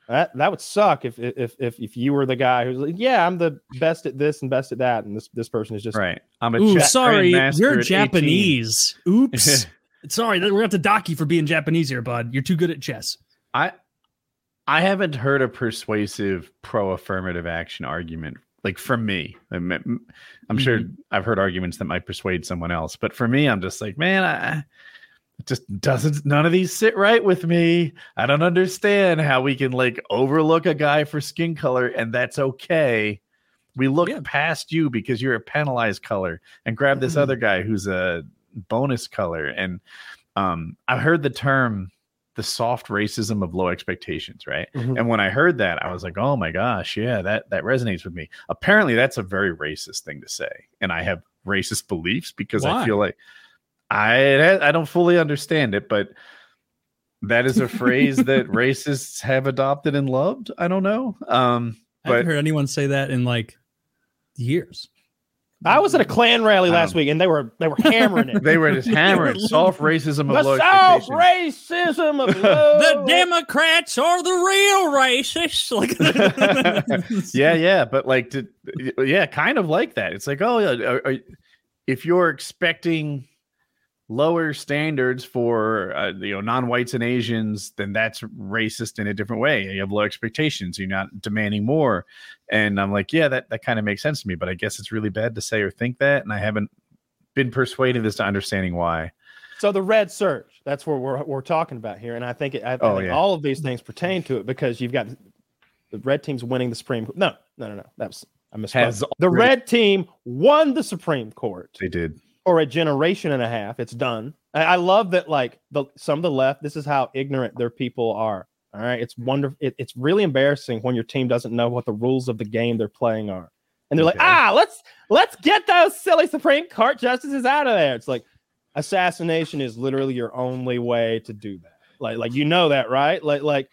Speaker 2: that that would suck if if if if you were the guy who's like yeah I'm the best at this and best at that and this this person is just
Speaker 1: Right. I'm a
Speaker 3: Ooh,
Speaker 1: chess
Speaker 3: sorry, you're
Speaker 1: at 18.
Speaker 3: Japanese. Oops. sorry, we're gonna have to dock you for being Japanese here, bud. You're too good at chess.
Speaker 1: I I haven't heard a persuasive pro affirmative action argument like from me. I'm, I'm sure
Speaker 3: Mm-hmm.
Speaker 1: I've heard arguments that might persuade someone else, but for me, I'm just like, man, I, it just doesn't. None of these sit right with me. I don't understand how we can like overlook a guy for skin color and that's okay. We look
Speaker 3: Yeah.
Speaker 1: past you because you're a penalized color and grab this
Speaker 3: Mm-hmm.
Speaker 1: other guy who's a bonus color. And um, I've heard the term the soft racism of low expectations, right?
Speaker 2: Mhm.
Speaker 1: And when I heard that, I was like, "Oh my gosh, yeah, that that resonates with me." Apparently, that's a very racist thing to say, and I have racist beliefs because I feel like I I don't fully understand it, but that is a phrase that racists have adopted and loved. I don't know. Um,
Speaker 3: I haven't heard anyone say that in like years.
Speaker 2: I was at a Klan rally last
Speaker 1: don't-
Speaker 2: week and they were they were hammering it
Speaker 1: they were just hammering soft racism of
Speaker 2: the
Speaker 1: low
Speaker 2: soft
Speaker 1: expectations.
Speaker 2: racism of low
Speaker 3: The Democrats are the real racists. Like,
Speaker 1: yeah, yeah, but like, to, yeah, kind of like that. It's like, oh, yeah, are- are- if you're expecting lower standards for uh, you know non-whites and Asians, then that's racist in a different way. You have low expectations. You're not demanding more, and I'm like, yeah, that that kind of makes sense to me. But I guess it's really bad to say or think that, and I haven't been persuaded as to understanding why.
Speaker 2: So the red surge, that's what we're we're talking about here, and I think, it, I,
Speaker 1: Oh,
Speaker 2: think
Speaker 1: yeah.
Speaker 2: all of these things pertain to it because you've got the red team's winning the Supreme. No, no, no, no. That was I misspoke.
Speaker 1: Has
Speaker 2: the red team won the Supreme Court
Speaker 1: They did.
Speaker 2: For a generation and a half. It's done. I, I love that. Like the some of the left, this is how ignorant their people are. All right, it's wonderful. It, it's really embarrassing when your team doesn't know what the rules of the game they're playing are, and they're like, ah, let's let's get those silly Supreme Court justices out of there. It's like assassination is literally your only way to do that. Like like you know that, right? Like like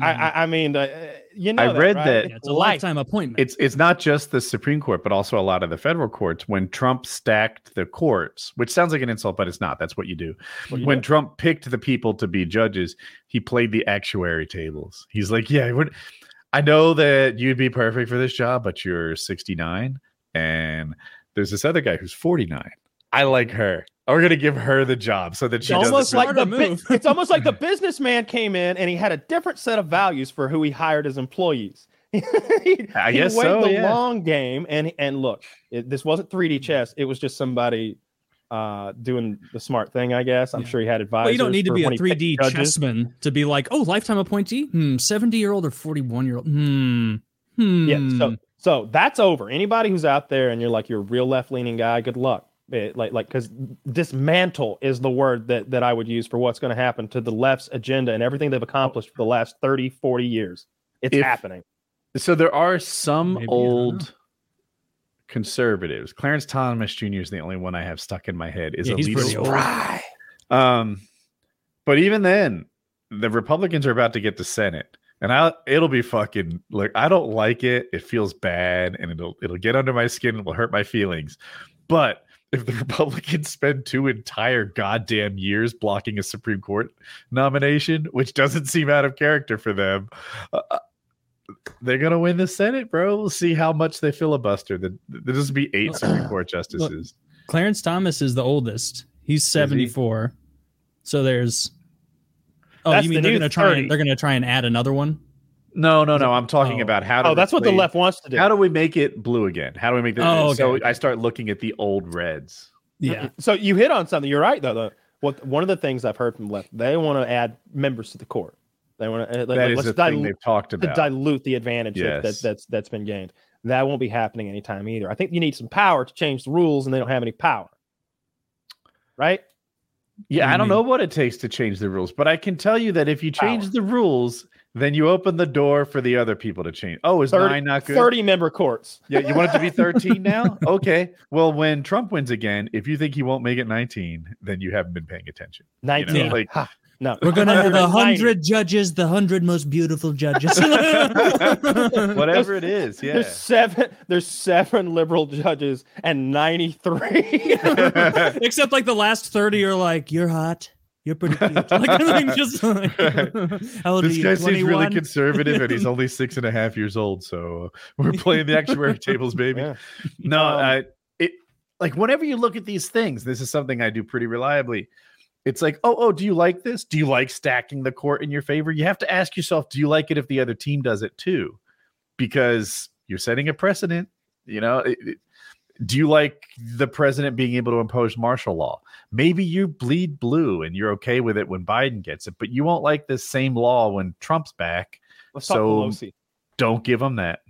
Speaker 2: I I, I mean, uh, you know,
Speaker 1: I read
Speaker 2: right?
Speaker 1: that-
Speaker 3: Yeah, it's a
Speaker 2: Life.
Speaker 3: lifetime appointment.
Speaker 1: It's it's not just the Supreme Court, but also a lot of the federal courts. When Trump stacked the courts, which sounds like an insult, but it's not. That's what you do.
Speaker 2: What you
Speaker 1: when
Speaker 2: do.
Speaker 1: Trump picked the people to be judges, he played the actuary tables. He's like, "Yeah, we're, I know that you'd be perfect for this job, but you're 69, and there's this other guy who's 49. I like her. We're gonna give her the job so that she
Speaker 2: It's almost like the
Speaker 3: Smarter move.
Speaker 2: it's almost like the businessman came in and he had a different set of values for who he hired as employees. he,
Speaker 1: I
Speaker 2: he
Speaker 1: guess
Speaker 2: weighed
Speaker 1: so,
Speaker 2: the
Speaker 1: yeah.
Speaker 2: long game and and look, it, this wasn't 3D chess. It was just somebody uh doing the smart thing, I guess. I'm
Speaker 3: Yeah.
Speaker 2: sure he had advisors.
Speaker 3: well, you don't need to be a
Speaker 2: when he picked
Speaker 3: 3D chessman to be like, oh, lifetime appointee, hmm, 70 year old or 41 year old, hmm, hmm.
Speaker 2: Yeah, so so that's over. Anybody who's out there and you're like you're a real left leaning guy, good luck. It- like like because dismantle is the word that that I would use for what's going to happen to the left's agenda and everything they've accomplished for the last 30, 40 years. It's
Speaker 1: If-
Speaker 2: happening.
Speaker 1: So there are some
Speaker 3: Maybe, I don't know.
Speaker 1: old conservatives. Clarence Thomas Jr. is the only one I have stuck in my head. Is
Speaker 3: Yeah,
Speaker 1: a
Speaker 3: he's
Speaker 1: leader
Speaker 3: pretty old.
Speaker 1: spry. Um, but even then, the Republicans are about to get the Senate, and I it'll be fucking like I don't like it. It feels bad, and it'll it'll get under my skin. It will hurt my feelings. But if the Republicans spend two entire goddamn years blocking a Supreme Court nomination, which doesn't seem out of character for them, uh, they're gonna win the Senate, bro. We'll see how much they filibuster. The- There's just be eight Supreme Court justices.
Speaker 3: Clarence Thomas is the oldest. He's 74. So there's. Oh,
Speaker 2: That's
Speaker 3: you
Speaker 2: the
Speaker 3: mean they're gonna try
Speaker 2: 30.
Speaker 3: and they're gonna try and add another one?
Speaker 1: No, no, no. I'm talking
Speaker 3: Oh.
Speaker 1: about how. To
Speaker 2: Oh, that's what the left wants to do.
Speaker 1: How do we make it blue again? How do we make this?
Speaker 3: Oh, okay,
Speaker 1: so. I start looking at the old reds.
Speaker 3: Yeah.
Speaker 2: So you hit on something. You're right though. though. What one of the things I've heard from left, they want to add members to the court. They want to.
Speaker 1: Eh, that is
Speaker 2: let's
Speaker 1: the thing
Speaker 2: dilute,
Speaker 1: they've talked about.
Speaker 2: to dilute the advantage that, that that's that's been gained. That won't be happening anytime either. I think you need some power to change the rules, and they don't have any power. Right?
Speaker 1: yeah, I don't
Speaker 3: mm-hmm.
Speaker 1: know what it takes to change the rules, but I can tell you that if you change
Speaker 2: Power.
Speaker 1: the rules, then you open the door for the other people to change. Oh, is
Speaker 2: 30
Speaker 1: nine not good?
Speaker 2: 30 member courts.
Speaker 1: Yeah, you want it to be 13 now? Okay. Well, when Trump wins again, if you think he won't make it 19, then you haven't been paying attention.
Speaker 2: 19.
Speaker 3: Yeah.
Speaker 1: like-
Speaker 2: Ha, no.
Speaker 3: We're gonna have a hundred judges, the hundred most beautiful judges.
Speaker 1: Whatever it is. Yeah.
Speaker 2: There's seven. There's seven liberal judges and 93.
Speaker 3: Except like the last 30 are like, you're hot. You're pretty cute. Like, like, just like, how
Speaker 1: this guy
Speaker 3: you?
Speaker 1: seems really conservative and he's only six and a half years old. So uh, we're playing the actuary tables, baby.
Speaker 2: Yeah.
Speaker 1: No,
Speaker 2: Um,
Speaker 1: I, it like whenever you look at these things, this is something I do pretty reliably. It's like, oh, oh, do you like this? Do you like stacking the court in your favor? You have to ask yourself, do you like it if the other team does it too? Because you're setting a precedent. You know, it- it- do you like the president being able to impose martial law? Maybe you bleed blue and you're okay with it when Biden gets it, but you won't like this same law when Trump's back.
Speaker 2: Let's talk
Speaker 1: So,
Speaker 2: Pelosi.
Speaker 1: Don't give him that.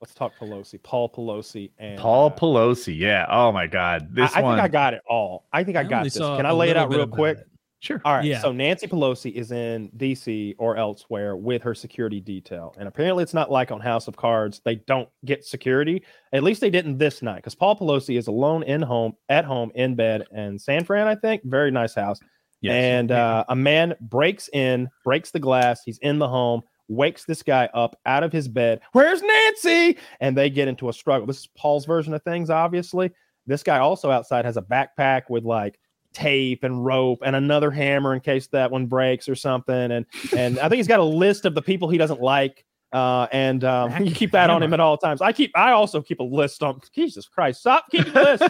Speaker 2: Let's talk Pelosi. Paul Pelosi and
Speaker 1: Paul
Speaker 2: uh,
Speaker 1: Pelosi. Yeah. Oh my God. This
Speaker 2: I, I
Speaker 1: one.
Speaker 2: think I got it all. I think I, got this. Can I lay it out real quick?
Speaker 3: it.
Speaker 1: Sure.
Speaker 2: All right.
Speaker 3: Yeah.
Speaker 2: So Nancy Pelosi is in DC or elsewhere with her security detail. And apparently it's not like on House of Cards. They don't get security. At least they didn't this night because Paul Pelosi is alone in home, at home, in bed in San Fran, I think. Very nice house.
Speaker 1: Yes.
Speaker 2: And uh, a man breaks in, breaks the glass. He's in the home, wakes this guy up out of his bed. Where's Nancy? And they get into a struggle. This is Paul's version of things, obviously. This guy also outside has a backpack with like tape and rope and another hammer in case that one breaks or something. And and I think he's got a list of the people he doesn't like Uh, and um, you keep that on him at all times. I keep. I also keep a list on. Jesus Christ! Stop keeping lists.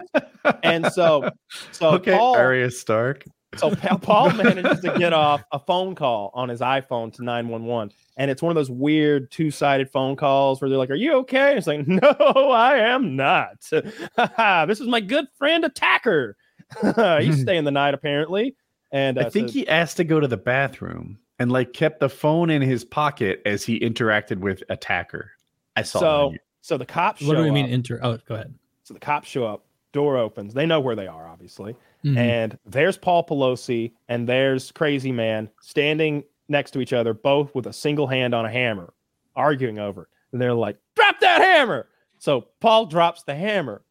Speaker 2: and so, so
Speaker 1: okay,
Speaker 2: Paul,
Speaker 1: Arya Stark.
Speaker 2: so Paul manages to get off a phone call on his iPhone to 911. And it's one of those weird two sided phone calls where they're like, Are you okay? And it's like, No, I am not. this is my good friend, Attacker. He's staying the night, apparently. And uh,
Speaker 1: I think
Speaker 2: so-
Speaker 1: he asked to go to the bathroom and like kept the phone in his pocket as he interacted with attacker. I saw.
Speaker 2: so, so the cops
Speaker 3: What do
Speaker 2: show
Speaker 3: we mean
Speaker 2: up.
Speaker 3: enter? Oh, go ahead.
Speaker 2: So the cops show up, door opens. They know where they are, obviously.
Speaker 3: Mhm.
Speaker 2: And there's Paul Pelosi and there's Crazy Man standing next to each other, both with a single hand on a hammer, arguing over. it. And they're like, drop that hammer. So Paul drops the hammer,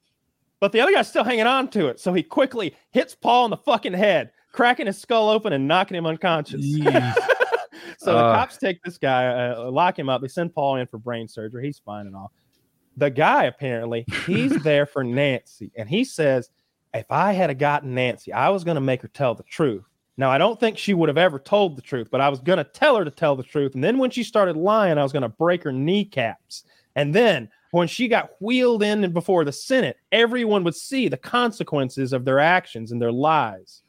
Speaker 2: but the other guy's still hanging on to it. So he quickly hits Paul in the fucking head, cracking his skull open and knocking him unconscious. So the
Speaker 1: Uh.
Speaker 2: cops take this guy, uh, lock him up. They send Paul in for brain surgery. He's fine and all. The guy apparently he's there for Nancy, and he says, "If I had gotten Nancy, I was going to make her tell the truth." Now I don't think she would have ever told the truth, but I was going to tell her to tell the truth. And then when she started lying, I was going to break her kneecaps. And then when she got wheeled in before the Senate, everyone would see the consequences of their actions and their lies.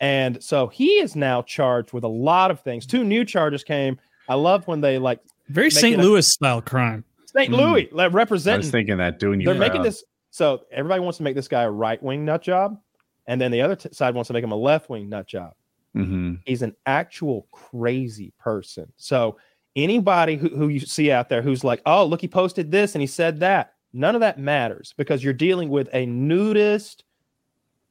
Speaker 2: And so he is now charged with a lot of things. Two new charges came. I love when they like
Speaker 3: Very St.
Speaker 2: it a-
Speaker 3: Louis style crime.
Speaker 2: St.
Speaker 1: Mm.
Speaker 2: Louis like,
Speaker 1: I was thinking that doing you.
Speaker 2: They're making this. So everybody wants to make this guy a right wing nut job, and then the other t- side wants to make him a left wing nut job.
Speaker 1: Mhm.
Speaker 2: He's an actual crazy person. So anybody who, who you see out there who's like, oh, look, he posted this and he said that, none of that matters because you're dealing with a nudist,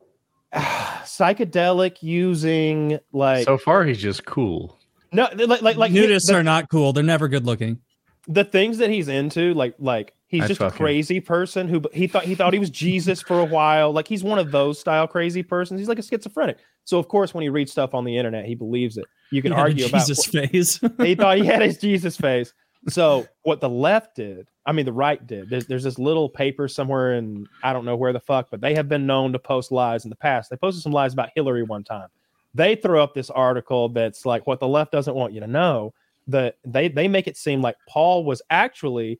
Speaker 2: psychedelic using like
Speaker 1: So far, he's just cool.
Speaker 2: no like like like
Speaker 3: Nudists
Speaker 2: the,
Speaker 3: are not cool. They're never good looking.
Speaker 2: the things that he's into like like he's
Speaker 1: I
Speaker 2: just a
Speaker 1: fucking-
Speaker 2: crazy person who he thought he thought he was jesus for a while. Like he's one of those style crazy persons. He's like a schizophrenic. So of course when he reads stuff on the internet he believes it. You can
Speaker 3: He had a
Speaker 2: argue about
Speaker 3: Jesus face.
Speaker 2: he thought he had his jesus face. So what the left did i mean the right did there's, there's this little paper somewhere in i don't know where the fuck but they have been known to post lies in the past. They posted some lies about hillary one time. They throw up this article that's like what the left doesn't want you to know that they they make it seem like paul was actually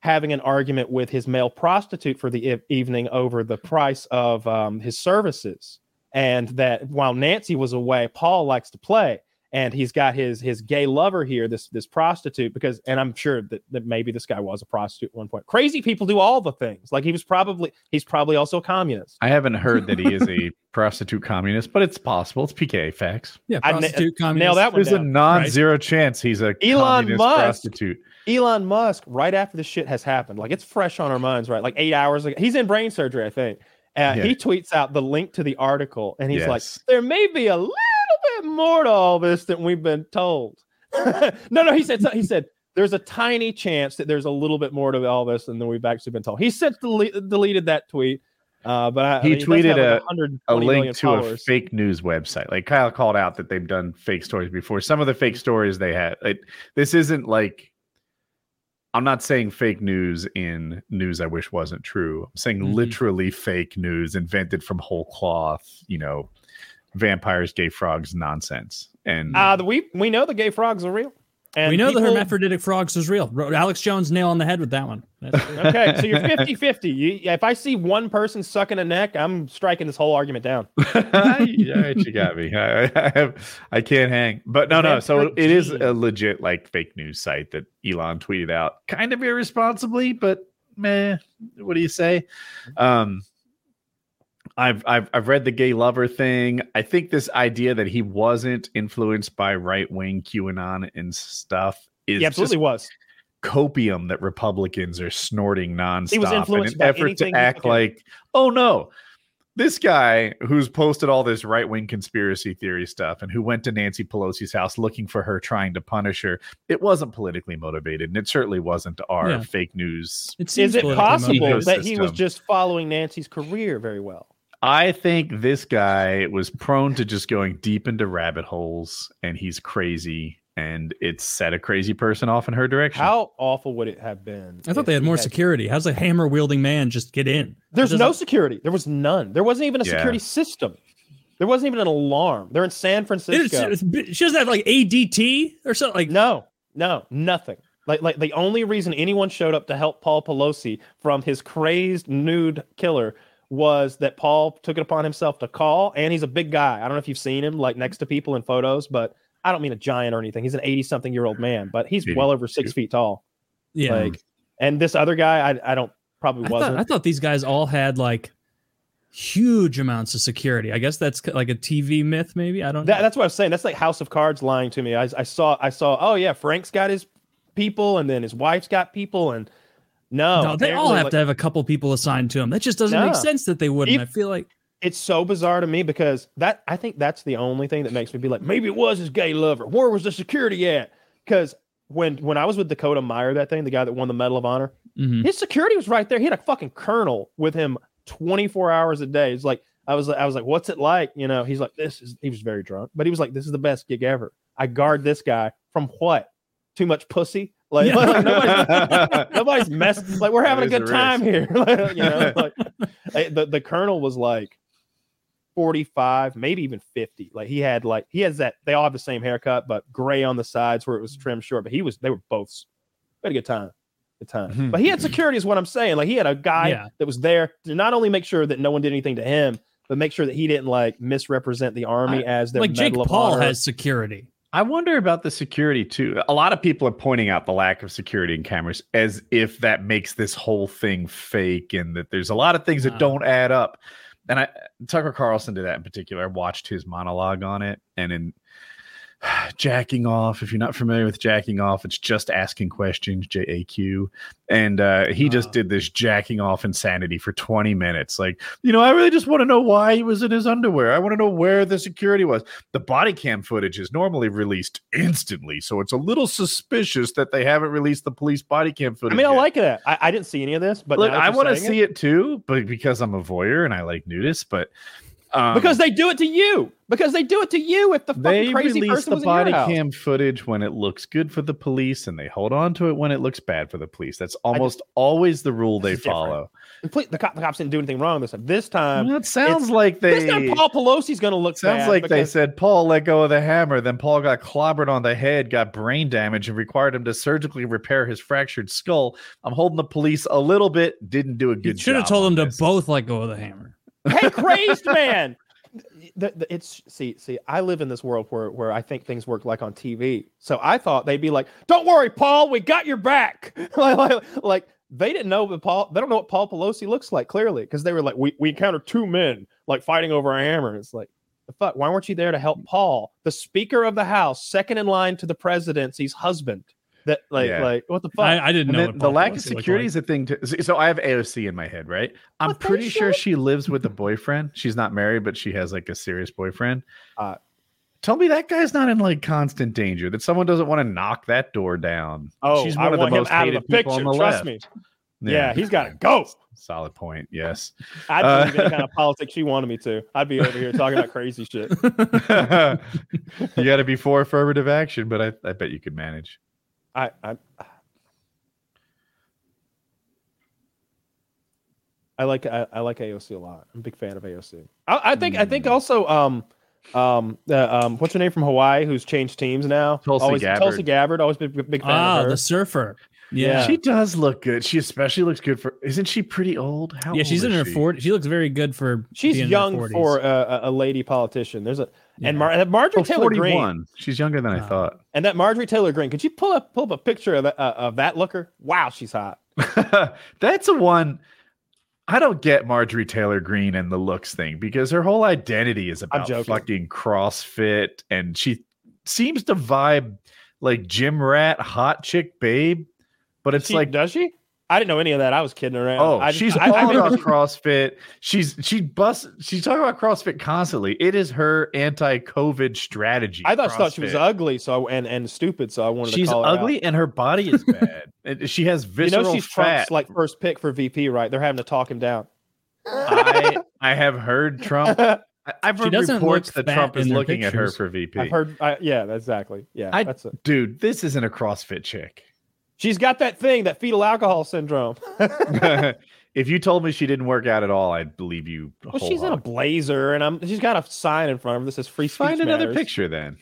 Speaker 2: having an argument with his male prostitute for the evening over the price of um, his services. And that while nancy was away paul likes to play and he's got his his gay lover here this this prostitute because and i'm sure that, that maybe this guy was a prostitute at one point crazy people do all the things like he was probably he's probably also a communist
Speaker 1: I haven't heard that he is a prostitute communist, but it's possible. It's PKA facts.
Speaker 3: yeah,
Speaker 2: I
Speaker 3: prostitute communist.
Speaker 2: nail that one
Speaker 1: There's a non-zero chance he's a
Speaker 2: Elon
Speaker 1: communist
Speaker 2: Musk.
Speaker 1: prostitute.
Speaker 2: Elon Musk, right after this shit has happened, like it's fresh on our minds, right? Like eight hours ago, he's in brain surgery, I think. Uh,
Speaker 1: Yeah.
Speaker 2: He tweets out the link to the article, and he's like, "There may be a little bit more to all this than we've been told." no, no, he said he said there's a tiny chance that there's a little bit more to all this than we've actually been told. He since dele- deleted that tweet, uh, but I,
Speaker 1: He
Speaker 2: I mean,
Speaker 1: tweeted
Speaker 2: like
Speaker 1: a- A link to a fake news website. Like Kyle called out that they've done fake stories before. Some of the fake stories they had. Like, this isn't like. I'm not saying fake news in news I wish wasn't true. I'm saying
Speaker 2: Mm-hmm.
Speaker 3: Mhm.
Speaker 1: literally fake news invented from whole cloth. You know, vampires, gay frogs, nonsense. And
Speaker 2: Uh, we we know the gay frogs are real. And
Speaker 3: we know the hermaphroditic frogs is real. Alex Jones nail on the head with that one.
Speaker 2: Okay, so you're 50 50. You, if I see one person sucking a neck, I'm striking this whole argument down.
Speaker 1: All right, you got me. I, I have, I can't hang. But no, no. So it is a legit like fake news site that Elon tweeted out, kind of irresponsibly, but meh. What do you say? Um, I've I've I've read the gay lover thing. I think this idea that he wasn't influenced by right wing QAnon and stuff is
Speaker 2: He absolutely
Speaker 1: just
Speaker 2: was.
Speaker 1: copium that Republicans are snorting nonstop
Speaker 2: He was influenced
Speaker 1: in
Speaker 2: influenced
Speaker 1: an
Speaker 2: by
Speaker 1: effort
Speaker 2: anything
Speaker 1: to act
Speaker 2: could.
Speaker 1: like, oh no, this guy who's posted all this right wing conspiracy theory stuff and who went to Nancy Pelosi's house looking for her, trying to punish her, it wasn't politically motivated, and it certainly wasn't our
Speaker 3: Yeah.
Speaker 1: fake news.
Speaker 3: It seems
Speaker 2: Is it possible
Speaker 3: motivated.
Speaker 2: that he was just following Nancy's career very well?
Speaker 1: I think this guy was prone to just going deep into rabbit holes, and he's crazy, and it set a crazy person off in her direction.
Speaker 2: How awful would it have been?
Speaker 3: I thought they had
Speaker 2: he
Speaker 3: more security. How's a hammer wielding man just get in?
Speaker 2: There's no security. There was none. There wasn't even a
Speaker 1: Yeah.
Speaker 2: security system. There wasn't even an alarm. They're in San
Speaker 3: It's-
Speaker 2: Francisco.
Speaker 3: it's- she doesn't have like ADT or something. Like
Speaker 2: no, no, nothing. Like, like the only reason anyone showed up to help Paul Pelosi from his crazed nude killer was that Paul took it upon himself to call, and he's a big guy. I don't know if you've seen him like next to people in photos, but I don't mean a giant or anything. He's an 80 something year old man, but he's well over six feet tall.
Speaker 3: Yeah.
Speaker 2: Like, and this other guy, I, I don't probably
Speaker 3: I
Speaker 2: wasn't.
Speaker 3: thought, I thought these guys all had like huge amounts of security. I guess that's like a TV myth, maybe. I don't
Speaker 2: That,
Speaker 3: know.
Speaker 2: that's what I was saying. That's like House of Cards lying to me. I, I saw, I saw. Oh yeah, Frank's got his people, and then his wife's got people, and no,
Speaker 3: No, they all have
Speaker 2: like,
Speaker 3: to have a couple people assigned to them. That just doesn't
Speaker 2: No.
Speaker 3: make sense that they wouldn't.
Speaker 2: Ev-
Speaker 3: I feel like
Speaker 2: It's so bizarre to me because that I think that's the only thing that makes me be like, maybe it was his gay lover. Where was the security at? Because when when I was with Dakota Meyer, that thing, the guy that won the Medal of Honor,
Speaker 3: mhm.
Speaker 2: his security was right there. He had a fucking colonel with him 24 hours a day. It's like I was I was like, what's it like? You know, he's like, this is he was very drunk, but he was like, this is the best gig ever. I guard this guy from what? Too much pussy? Like,
Speaker 3: Yeah.
Speaker 2: like, nobody's, nobody's messed like we're having a good
Speaker 1: a
Speaker 2: time here. Like, you know, like the, the colonel was like 45, maybe even 50. Like he had like he has that they all have the same haircut, but gray on the sides where it was trimmed short. But he was they were both had a good time. Good time. Hmm. But he had security, is what I'm saying. Like he had a guy
Speaker 3: Yeah.
Speaker 2: that was there to not only make sure that no one did anything to him, but make sure that he didn't like misrepresent the army as their
Speaker 3: like Jake
Speaker 2: Medal of
Speaker 3: Paul
Speaker 2: Honor.
Speaker 3: has security.
Speaker 1: I wonder about the security too. A lot of people are pointing out the lack of security in cameras as if that makes this whole thing fake and that there's a lot of things that don't add up. And I Tucker Carlson did that in particular. I watched his monologue on it and in jacking off, if you're not familiar with jacking off, it's just asking questions, J A Q. And uh, he just
Speaker 3: Oh.
Speaker 1: did this jacking off insanity for 20 minutes. Like, you know, I really just want to know why he was in his underwear. I want to know where the security was the body cam footage is normally released instantly, so it's a little suspicious that they haven't released the police body cam footage.
Speaker 2: I mean, I
Speaker 1: yet.
Speaker 2: like that. I, I didn't see any of this, but
Speaker 1: Look, I want to see it. too, but because I'm a voyeur and I like nudists, but um,
Speaker 2: because they do it to you. Because they do it to you if the fucking
Speaker 1: they
Speaker 2: crazy
Speaker 1: release
Speaker 2: person
Speaker 1: the body
Speaker 2: in your house.
Speaker 1: cam footage when it looks good for the police, and they hold on to it when it looks bad for the police. That's almost always the rule they
Speaker 2: This different.
Speaker 1: follow.
Speaker 2: The, cop, the cops didn't do anything wrong this time. This time,
Speaker 1: Well, it sounds like they.
Speaker 2: this time Paul Pelosi's going to look
Speaker 1: Sounds
Speaker 2: bad
Speaker 1: like they said Paul let go of the hammer. Then Paul got clobbered on the head, got brain damage, and required him to surgically repair his fractured skull. I'm holding the police a little bit. Didn't do a good.
Speaker 3: You
Speaker 1: good.
Speaker 3: should have told
Speaker 1: on
Speaker 3: them to both let go of the hammer.
Speaker 2: Hey, crazed man. The, the, it's see, see. I live in this world where where I think things work like on TV. So I thought they'd be like, "Don't worry, Paul, we got your back." like, like, like, they didn't know that Paul. They don't know what Paul Pelosi looks like clearly because they were like, "We we encountered two men like fighting over a hammer." It's like, the fuck. Why weren't you there to help Paul, the Speaker of the House, second in line to the presidency's husband? That like
Speaker 1: Yeah.
Speaker 2: like what the fuck?
Speaker 3: I, I didn't
Speaker 1: And
Speaker 3: know
Speaker 1: the lack of security
Speaker 3: like.
Speaker 1: is a thing. To, so I have AOC in my head, right? I'm
Speaker 2: What
Speaker 1: pretty sure
Speaker 2: shit?
Speaker 1: she lives with a boyfriend. She's not married, but she has like a serious boyfriend.
Speaker 2: Uh,
Speaker 1: Tell me that guy's not in like constant danger. That someone doesn't want to knock that door down.
Speaker 2: oh,
Speaker 1: she's
Speaker 2: I
Speaker 1: one of
Speaker 2: want
Speaker 1: the
Speaker 2: him
Speaker 1: most
Speaker 2: out of
Speaker 1: hated
Speaker 2: the
Speaker 1: people
Speaker 2: picture.
Speaker 1: on the
Speaker 2: Trust
Speaker 1: left.
Speaker 2: me. Yeah, he's got to go.
Speaker 1: Solid point. Yes.
Speaker 2: I'd
Speaker 1: Uh,
Speaker 2: believe any kind of politics she wanted me to. I'd be over here talking about crazy shit.
Speaker 1: you got to be for affirmative action, but I, I bet you could manage.
Speaker 2: I, I I like I, I like AOC a lot. I'm a big fan of AOC. I, I think I think
Speaker 1: Hmm.
Speaker 2: also um um uh, um what's her name from Hawaii who's changed teams now?
Speaker 1: Tulsi
Speaker 2: always,
Speaker 1: Gabbard.
Speaker 2: Tulsi Gabbard. Always been a big fan
Speaker 3: Ah,
Speaker 2: of her.
Speaker 3: the surfer. Yeah.
Speaker 2: Yeah.
Speaker 3: Yeah,
Speaker 1: She does look good. She especially looks good for. Isn't she pretty old? How yeah,
Speaker 3: she's
Speaker 1: old
Speaker 3: in her 40s. She looks very good for
Speaker 2: She's
Speaker 3: being in her
Speaker 2: young
Speaker 3: 40s.
Speaker 2: for a, a- a lady politician. There's a
Speaker 3: Yeah.
Speaker 2: and Mar- uh, Marjorie
Speaker 1: Oh,
Speaker 2: Taylor Greene
Speaker 1: 41. She's younger than I
Speaker 3: Oh.
Speaker 1: thought.
Speaker 2: and that Marjorie Taylor Greene. Could you pull up pull up a picture of that, uh, of that looker? Wow, she's hot.
Speaker 1: That's a one. I don't get Marjorie Taylor Greene and the looks thing because her whole identity is about fucking CrossFit, and she seems to vibe like gym rat, hot chick babe. But it's
Speaker 2: She-
Speaker 1: like,
Speaker 2: does she? I didn't know any of that. I was kidding around.
Speaker 1: oh,
Speaker 2: I just-
Speaker 1: she's
Speaker 2: I, I,
Speaker 1: all
Speaker 2: remember
Speaker 1: about CrossFit. She's she busts. She's talking about CrossFit constantly. It is her anti-COVID strategy.
Speaker 2: I thought, thought she was ugly, so and and stupid, so I wanted
Speaker 1: She's
Speaker 2: to call her out.
Speaker 1: ugly and her body is bad. And she has
Speaker 2: You
Speaker 1: visceral
Speaker 2: know she's
Speaker 1: fat.
Speaker 2: Trump's like first pick for VP, right? They're having to talk him down.
Speaker 1: I I have heard Trump. I- I've heard
Speaker 3: doesn't
Speaker 1: reports that Trump is
Speaker 3: in their
Speaker 1: looking at her for VP.
Speaker 2: I've heard, I, yeah, exactly. Yeah,
Speaker 1: I-
Speaker 2: that's it.
Speaker 1: Dude, this isn't a CrossFit chick.
Speaker 2: She's got that thing, that fetal alcohol syndrome.
Speaker 1: if you told me she didn't work out at all, I'd believe you.
Speaker 2: Well, she's in a blazer, and I'm. She's got a sign in front of her that says "Free Speech
Speaker 1: Find another
Speaker 2: Matters."
Speaker 1: picture then.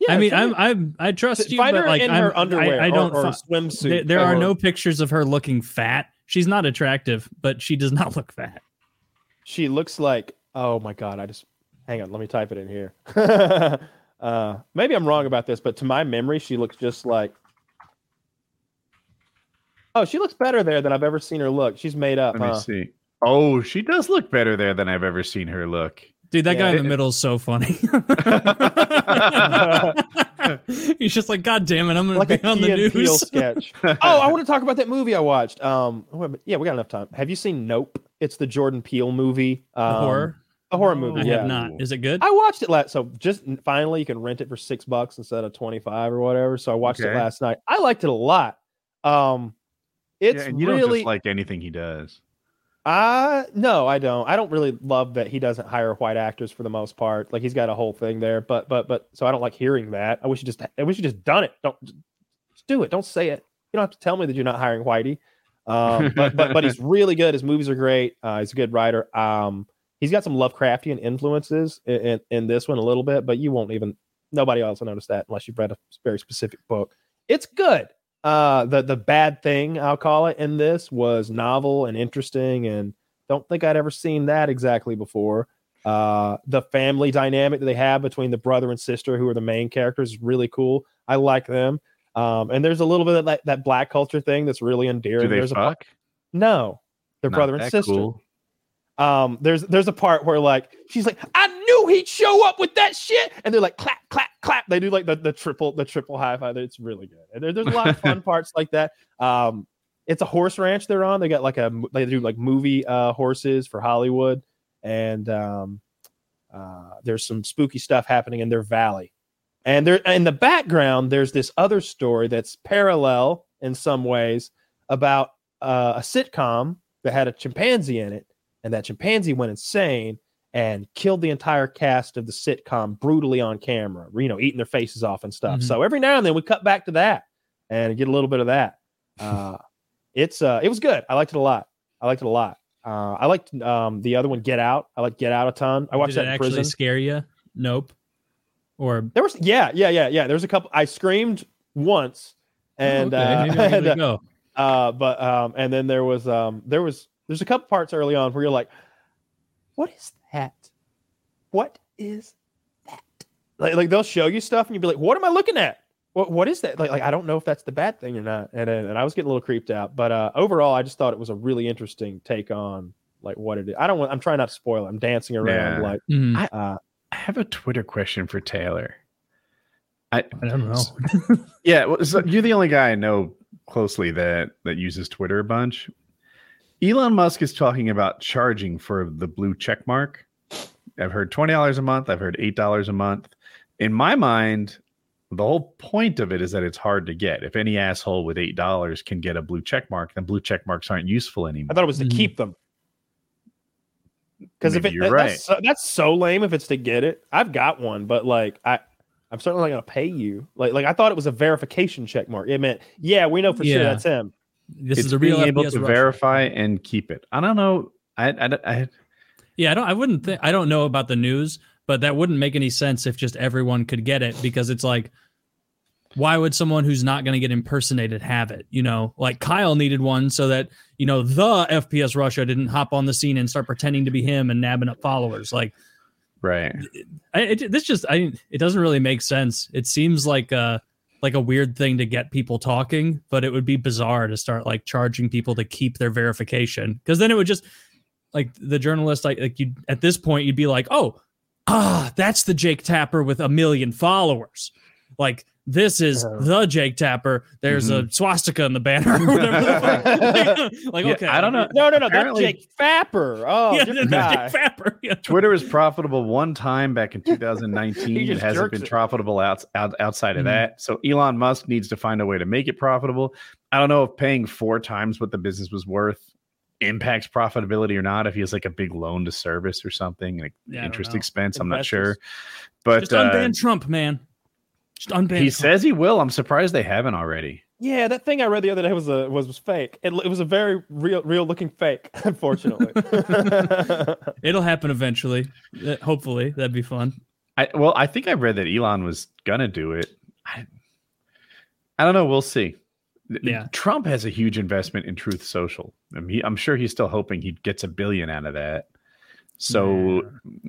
Speaker 3: Yeah, I mean, I'm, I'm, I trust you,
Speaker 2: find
Speaker 3: but
Speaker 2: her
Speaker 3: like,
Speaker 2: in
Speaker 3: I'm,
Speaker 2: her underwear
Speaker 3: I, I don't.
Speaker 2: or, or
Speaker 3: fi-
Speaker 2: swimsuit.
Speaker 3: there, there are no pictures of her looking fat. She's not attractive, but she does not look fat.
Speaker 2: She looks like. Oh my god! I just hang on. Let me type it in here. uh, maybe I'm wrong about this, but to my memory, she looks just like. Oh, she looks better there than I've ever seen her look. She's made up.
Speaker 1: Let me see. Oh, she does look better there than I've ever seen her look.
Speaker 3: Dude, that
Speaker 2: Yeah,
Speaker 3: guy in the middle is so funny. He's just like, God damn it, I'm gonna
Speaker 2: like a
Speaker 3: be on the
Speaker 2: and Peele
Speaker 3: news.
Speaker 2: sketch. oh, I want to talk about that movie I watched. Um, yeah, we got enough time. Have you seen Nope? It's the Jordan Peele movie. Um,
Speaker 3: horror.
Speaker 2: A horror movie.
Speaker 3: I
Speaker 2: yeah.
Speaker 3: have not. Is it good?
Speaker 2: I watched it last. So just finally, you can rent it for six bucks instead of twenty five or whatever. So I watched it last night. I liked it a lot. Um, it's
Speaker 1: yeah, you don't
Speaker 2: really.
Speaker 1: just like anything he does.
Speaker 2: Uh no, I don't. I don't really love that he doesn't hire white actors for the most part. Like he's got a whole thing there, but but but so I don't like hearing that. I wish you just I wish you just done it. Don't just do it. Don't say it. You don't have to tell me that you're not hiring Whitey. Um, but but but he's really good. His movies are great. Uh, he's a good writer. Um, he's got some Lovecraftian influences in, in, in this one a little bit, but you won't even nobody else will notice that unless you've read a very specific book. It's good. Uh, the the bad thing I'll call it in this was novel and interesting, and don't think I'd ever seen that exactly before. Uh, the family dynamic that they have between the brother and sister, who are the main characters, is really cool. I like them. Um, and there's a little bit of that, that black culture thing that's really endearing.
Speaker 1: Do they
Speaker 2: there's a
Speaker 1: fuck?
Speaker 2: no, they're
Speaker 1: Not
Speaker 2: brother and sister.
Speaker 1: cool.
Speaker 2: Um, there's there's a part where like she's like, I he'd show up with that shit, and they're like clap, clap, clap. They do like the, the triple the triple high five. It's really good. And there, there's a lot of fun parts like that. Um, it's a horse ranch they're on. They got like a they do like movie uh horses for Hollywood, and um, uh, there's some spooky stuff happening in their valley. And there in the background, there's this other story that's parallel in some ways about uh, a sitcom that had a chimpanzee in it, and that chimpanzee went insane and killed the entire cast of the sitcom brutally on camera, you know, eating their faces off and stuff.
Speaker 3: Mhm.
Speaker 2: So every now and then we cut back to that and get a little bit of that. Uh, it's uh, it was good. I liked it a lot. I liked it a lot. Uh, I liked um, the other one, Get Out. I like Get Out a ton. I watched
Speaker 3: Did
Speaker 2: that
Speaker 3: it
Speaker 2: in
Speaker 3: actually
Speaker 2: prison.
Speaker 3: scare you? Nope. Or
Speaker 2: There was yeah, yeah, yeah, yeah. There was a couple. I screamed once, and
Speaker 3: okay,
Speaker 2: uh,
Speaker 3: maybe I'll give
Speaker 2: and, uh, uh, but um, and then there was um, there was there's a couple parts early on where you're like, what is that? What is that? Like, like they'll show you stuff and you'll be like, what am I looking at? What what is that? Like, like I don't know if that's the bad thing or not. And and, and I was getting a little creeped out. But uh, overall, I just thought it was a really interesting take on like what it is. I don't want. I'm trying not to spoil it. I'm dancing around
Speaker 1: Yeah.
Speaker 2: like
Speaker 3: Mhm.
Speaker 1: I-
Speaker 2: uh,
Speaker 1: I have a Twitter question for Taylor. I
Speaker 3: I don't know.
Speaker 1: yeah, well, so you're the only guy I know closely that that uses Twitter a bunch. Elon Musk is talking about charging for the blue check mark. I've heard twenty dollars a month. I've heard eight dollars a month. In my mind, the whole point of it is that it's hard to get. If any asshole with eight dollars can get a blue check mark, then blue check marks aren't useful anymore.
Speaker 2: I thought it was to
Speaker 3: Mhm.
Speaker 2: keep them. Because if
Speaker 1: Maybe
Speaker 2: it,
Speaker 1: you're
Speaker 2: that-
Speaker 1: right.
Speaker 2: that's, so, that's so lame if it's to get it. I've got one, but like I, I'm certainly not gonna pay you. Like like I thought it was a verification check mark. It meant yeah, we know for sure that's him.
Speaker 3: This
Speaker 1: it's
Speaker 3: is a real
Speaker 1: being able
Speaker 3: FPS
Speaker 1: to verify and keep it. I don't know. I, I, I
Speaker 3: Yeah, I don't. I wouldn't think. I don't know about the news, but that wouldn't make any sense if just everyone could get it because it's like, why would someone who's not going to get impersonated have it? You know, like Kyle needed one so that you know the FPS Russia didn't hop on the scene and start pretending to be him and nabbing up followers. Like,
Speaker 1: right.
Speaker 3: I, it, this just I it doesn't really make sense. It seems like a like a weird thing to get people talking, but it would be bizarre to start like charging people to keep their verification because then it would just like the journalist like like you at this point you'd be like, oh, ah, that's the Jake Tapper with a million followers, like. This is
Speaker 2: Uh.
Speaker 3: the Jake Tapper. There's a swastika in the banner. Or whatever the fuck. like,
Speaker 1: Yeah,
Speaker 3: okay,
Speaker 1: I don't know.
Speaker 2: No, no, no. That's
Speaker 1: Apparently-
Speaker 2: Jake Fapper. Oh,
Speaker 3: Yeah,
Speaker 2: different
Speaker 3: that's
Speaker 2: guy.
Speaker 3: Jake Tapper. Yeah.
Speaker 1: Twitter was profitable one time back in 2019. it hasn't been
Speaker 2: it.
Speaker 1: profitable out, out, outside of
Speaker 3: Mhm.
Speaker 1: that. So Elon Musk needs to find a way to make it profitable. I don't know if paying four times what the business was worth impacts profitability or not. If he has like a big loan to service or something, like
Speaker 3: Yeah,
Speaker 1: interest
Speaker 3: know.
Speaker 1: expense, I'm not sure. But
Speaker 3: Just
Speaker 1: uh,
Speaker 3: unban Trump, man. Just unban.
Speaker 1: he
Speaker 3: Trump.
Speaker 1: says he will. I'm surprised they haven't already.
Speaker 2: Yeah, that thing I read the other day was a was, was fake. It, it was a very real real looking fake. Unfortunately.
Speaker 3: It'll happen eventually. Uh, hopefully, that'd be fun.
Speaker 1: I well, I think I read that Elon was gonna do it. I, I don't know. We'll see.
Speaker 3: Yeah.
Speaker 1: Trump has a huge investment in Truth Social. I mean, he- I'm sure he's still hoping he gets a billion out of that. So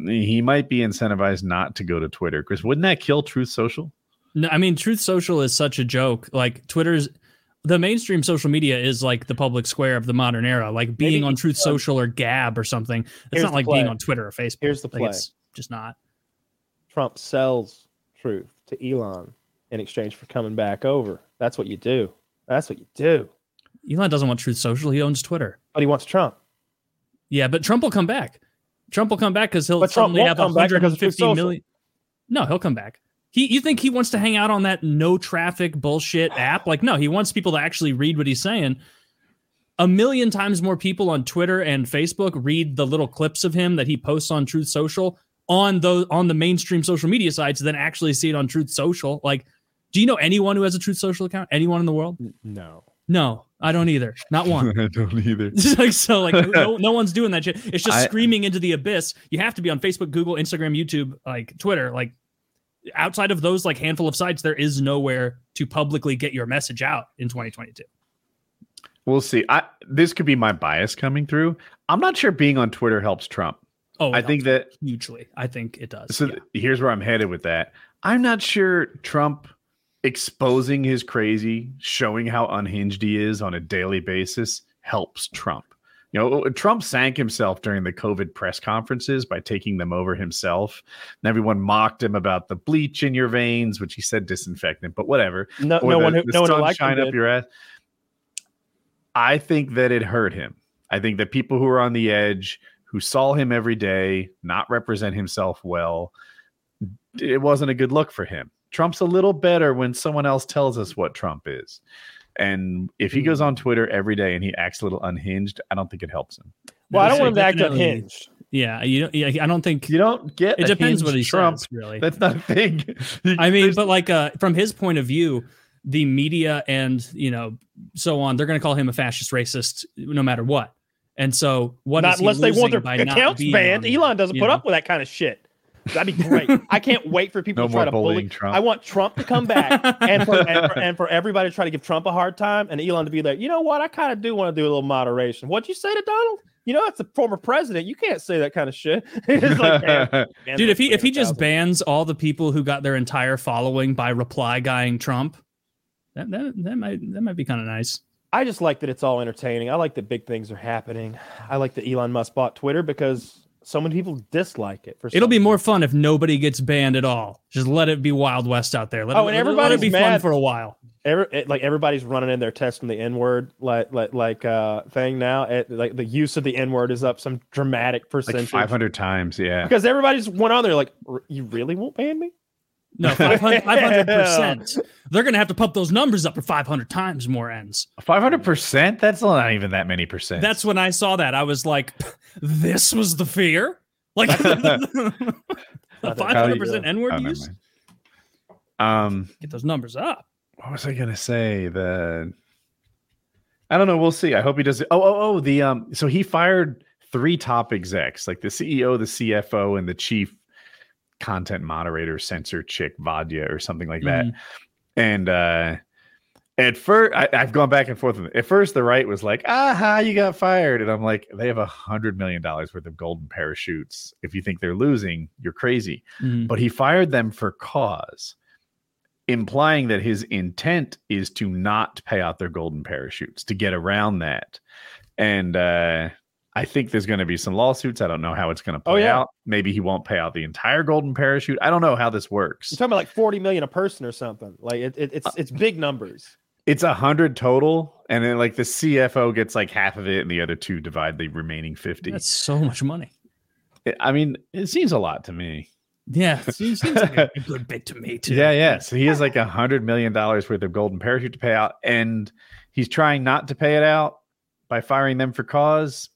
Speaker 1: he might be incentivized not to go to Twitter because wouldn't that kill Truth Social?
Speaker 3: No, I mean, Truth Social is such a joke. Like Twitter's the mainstream social media is like the public square of the modern era. Like being
Speaker 2: Maybe,
Speaker 3: on Truth Social or Gab or something. It's
Speaker 2: here's
Speaker 3: not like being on Twitter or Facebook.
Speaker 2: Here's the
Speaker 3: Like,
Speaker 2: play.
Speaker 3: it's just not.
Speaker 2: Trump sells truth to Elon in exchange for coming back over. That's what you do. That's what you do.
Speaker 3: Elon doesn't want Truth Social. He owns Twitter.
Speaker 2: But he wants Trump.
Speaker 3: Yeah, but Trump will come back. Trump will come back because he'll
Speaker 2: But Trump
Speaker 3: suddenly have
Speaker 2: come back because of Truth
Speaker 3: 150
Speaker 2: Social.
Speaker 3: million. No, he'll come back. He, you think he wants to hang out on that no traffic bullshit app? Like, no, he wants people to actually read what he's saying. A million times more people on Twitter and Facebook read the little clips of him that he posts on Truth Social on those on the mainstream social media sites than actually see it on Truth Social. Like, do you know anyone who has a Truth Social account? Anyone in the world?
Speaker 2: No.
Speaker 3: No, I don't either. Not one.
Speaker 1: I don't either.
Speaker 3: Like so like no, no one's doing that shit it's just
Speaker 1: I-
Speaker 3: screaming into the abyss you have to be on facebook google instagram youtube like twitter like outside of those like handful of sites there is nowhere to publicly get your message out in 2022
Speaker 1: We'll see. I this could be my bias coming through. I'm not sure being on Twitter helps Trump.
Speaker 3: oh
Speaker 1: I think that
Speaker 3: hugely i think it does
Speaker 1: So
Speaker 3: yeah.
Speaker 1: here's where I'm headed with that. I'm not sure Trump exposing his crazy, showing how unhinged he is on a daily basis helps Trump. You know, uh, Trump sank himself during the COVID press conferences by taking them over himself. And everyone mocked him about the bleach in your veins, which he said disinfectant, but whatever.
Speaker 2: No, no
Speaker 1: the,
Speaker 2: one who no one liked him
Speaker 1: up
Speaker 2: did.
Speaker 1: your ass. I think that it hurt him. I think that people who are on the edge, who saw him every day, not represent himself well, it wasn't a good look for him. Trump's a little better when someone else tells us what Trump is. And if he goes on Twitter every day and he acts a little unhinged, I don't think it helps him.
Speaker 2: Well, I don't
Speaker 3: So
Speaker 2: want him to act unhinged.
Speaker 3: yeah you don't, yeah i don't think
Speaker 1: You don't get
Speaker 3: it depends what he
Speaker 1: hinged Trump.
Speaker 3: says really
Speaker 1: That's not a thing.
Speaker 3: I mean,
Speaker 1: There's-
Speaker 3: but like uh, from his point of view, the media and you know so on, they're going to call him a fascist, racist, no matter what. And so, what
Speaker 2: Not
Speaker 3: is he
Speaker 2: unless they want their accounts banned. Elon doesn't put
Speaker 3: know?
Speaker 2: up with that kind of shit. That'd be great. I can't wait for people
Speaker 1: no
Speaker 2: to try to bully.
Speaker 1: Trump.
Speaker 2: I want Trump to come back and for, and for and for everybody to try to give Trump a hard time and Elon to be like, you know what? I kind of do want to do a little moderation. What'd you say to Donald? You know, it's a former president. You can't say that kind of shit. It's like, man, man,
Speaker 3: Dude, if he if he just bans all the people who got their entire following by reply guying Trump, that that, that might that might be kind of nice.
Speaker 2: I just like that it's all entertaining. I like that big things are happening. I like that Elon Musk bought Twitter because so many people dislike it. For
Speaker 3: It'll
Speaker 2: some
Speaker 3: be more fun if nobody gets banned at all. Just let it be Wild West out there. Let
Speaker 2: Oh,
Speaker 3: it,
Speaker 2: and
Speaker 3: let it- let
Speaker 2: everybody's
Speaker 3: be fun
Speaker 2: mad.
Speaker 3: for a while.
Speaker 2: Every, it, like everybody's running in there testing the N word like like like uh thing now. It, like the use of the N word is up some dramatic
Speaker 1: like
Speaker 2: percentage
Speaker 1: 500 times. Yeah.
Speaker 2: because everybody's went on there like, "R- you really won't ban me?
Speaker 3: No, 500 percent. They're gonna have to pump those numbers up for 500 times more ends.
Speaker 1: 500%? That's not even that many percent.
Speaker 3: That's when I saw that. I was like, this was the fear? Like
Speaker 2: How
Speaker 3: five
Speaker 2: do
Speaker 3: hundred
Speaker 2: you-
Speaker 3: percent N
Speaker 1: Oh,
Speaker 3: word use?
Speaker 1: Um,
Speaker 3: Get those numbers up.
Speaker 1: what was I gonna say? The I don't know. We'll see. I hope he does it. Oh, oh, oh. The um. So he fired three top execs, like the CEO, the CFO, and the chief content moderator, censor chick, Vadia, or something like that.
Speaker 3: Mhm.
Speaker 1: And uh at first, I, I've gone back and forth. At first, the right was like, "Aha, you got fired," and I'm like, "They have a hundred million dollars worth of golden parachutes. If you think they're losing, you're crazy."
Speaker 3: Mhm.
Speaker 1: but he fired them for cause, implying that his intent is to not pay out their golden parachutes to get around that. And uh, I think there's going to be some lawsuits. I don't know how it's going to oh, play
Speaker 2: Oh, yeah.
Speaker 1: out. Maybe he won't pay out the entire golden parachute. I don't know how this works.
Speaker 2: You're talking about like 40 million a person or something. Like it, it, it's uh, it's big numbers.
Speaker 1: It's a hundred total, and then like the CFO gets like half of it, and the other two divide the remaining fifty.
Speaker 3: That's so much money.
Speaker 1: I mean, it seems a lot to me.
Speaker 3: Yeah, it seems, seems like a, a good bit to me too.
Speaker 1: Yeah, yeah. So he has like a hundred million dollars worth of golden parachute to pay out, and he's trying not to pay it out by firing them for cause.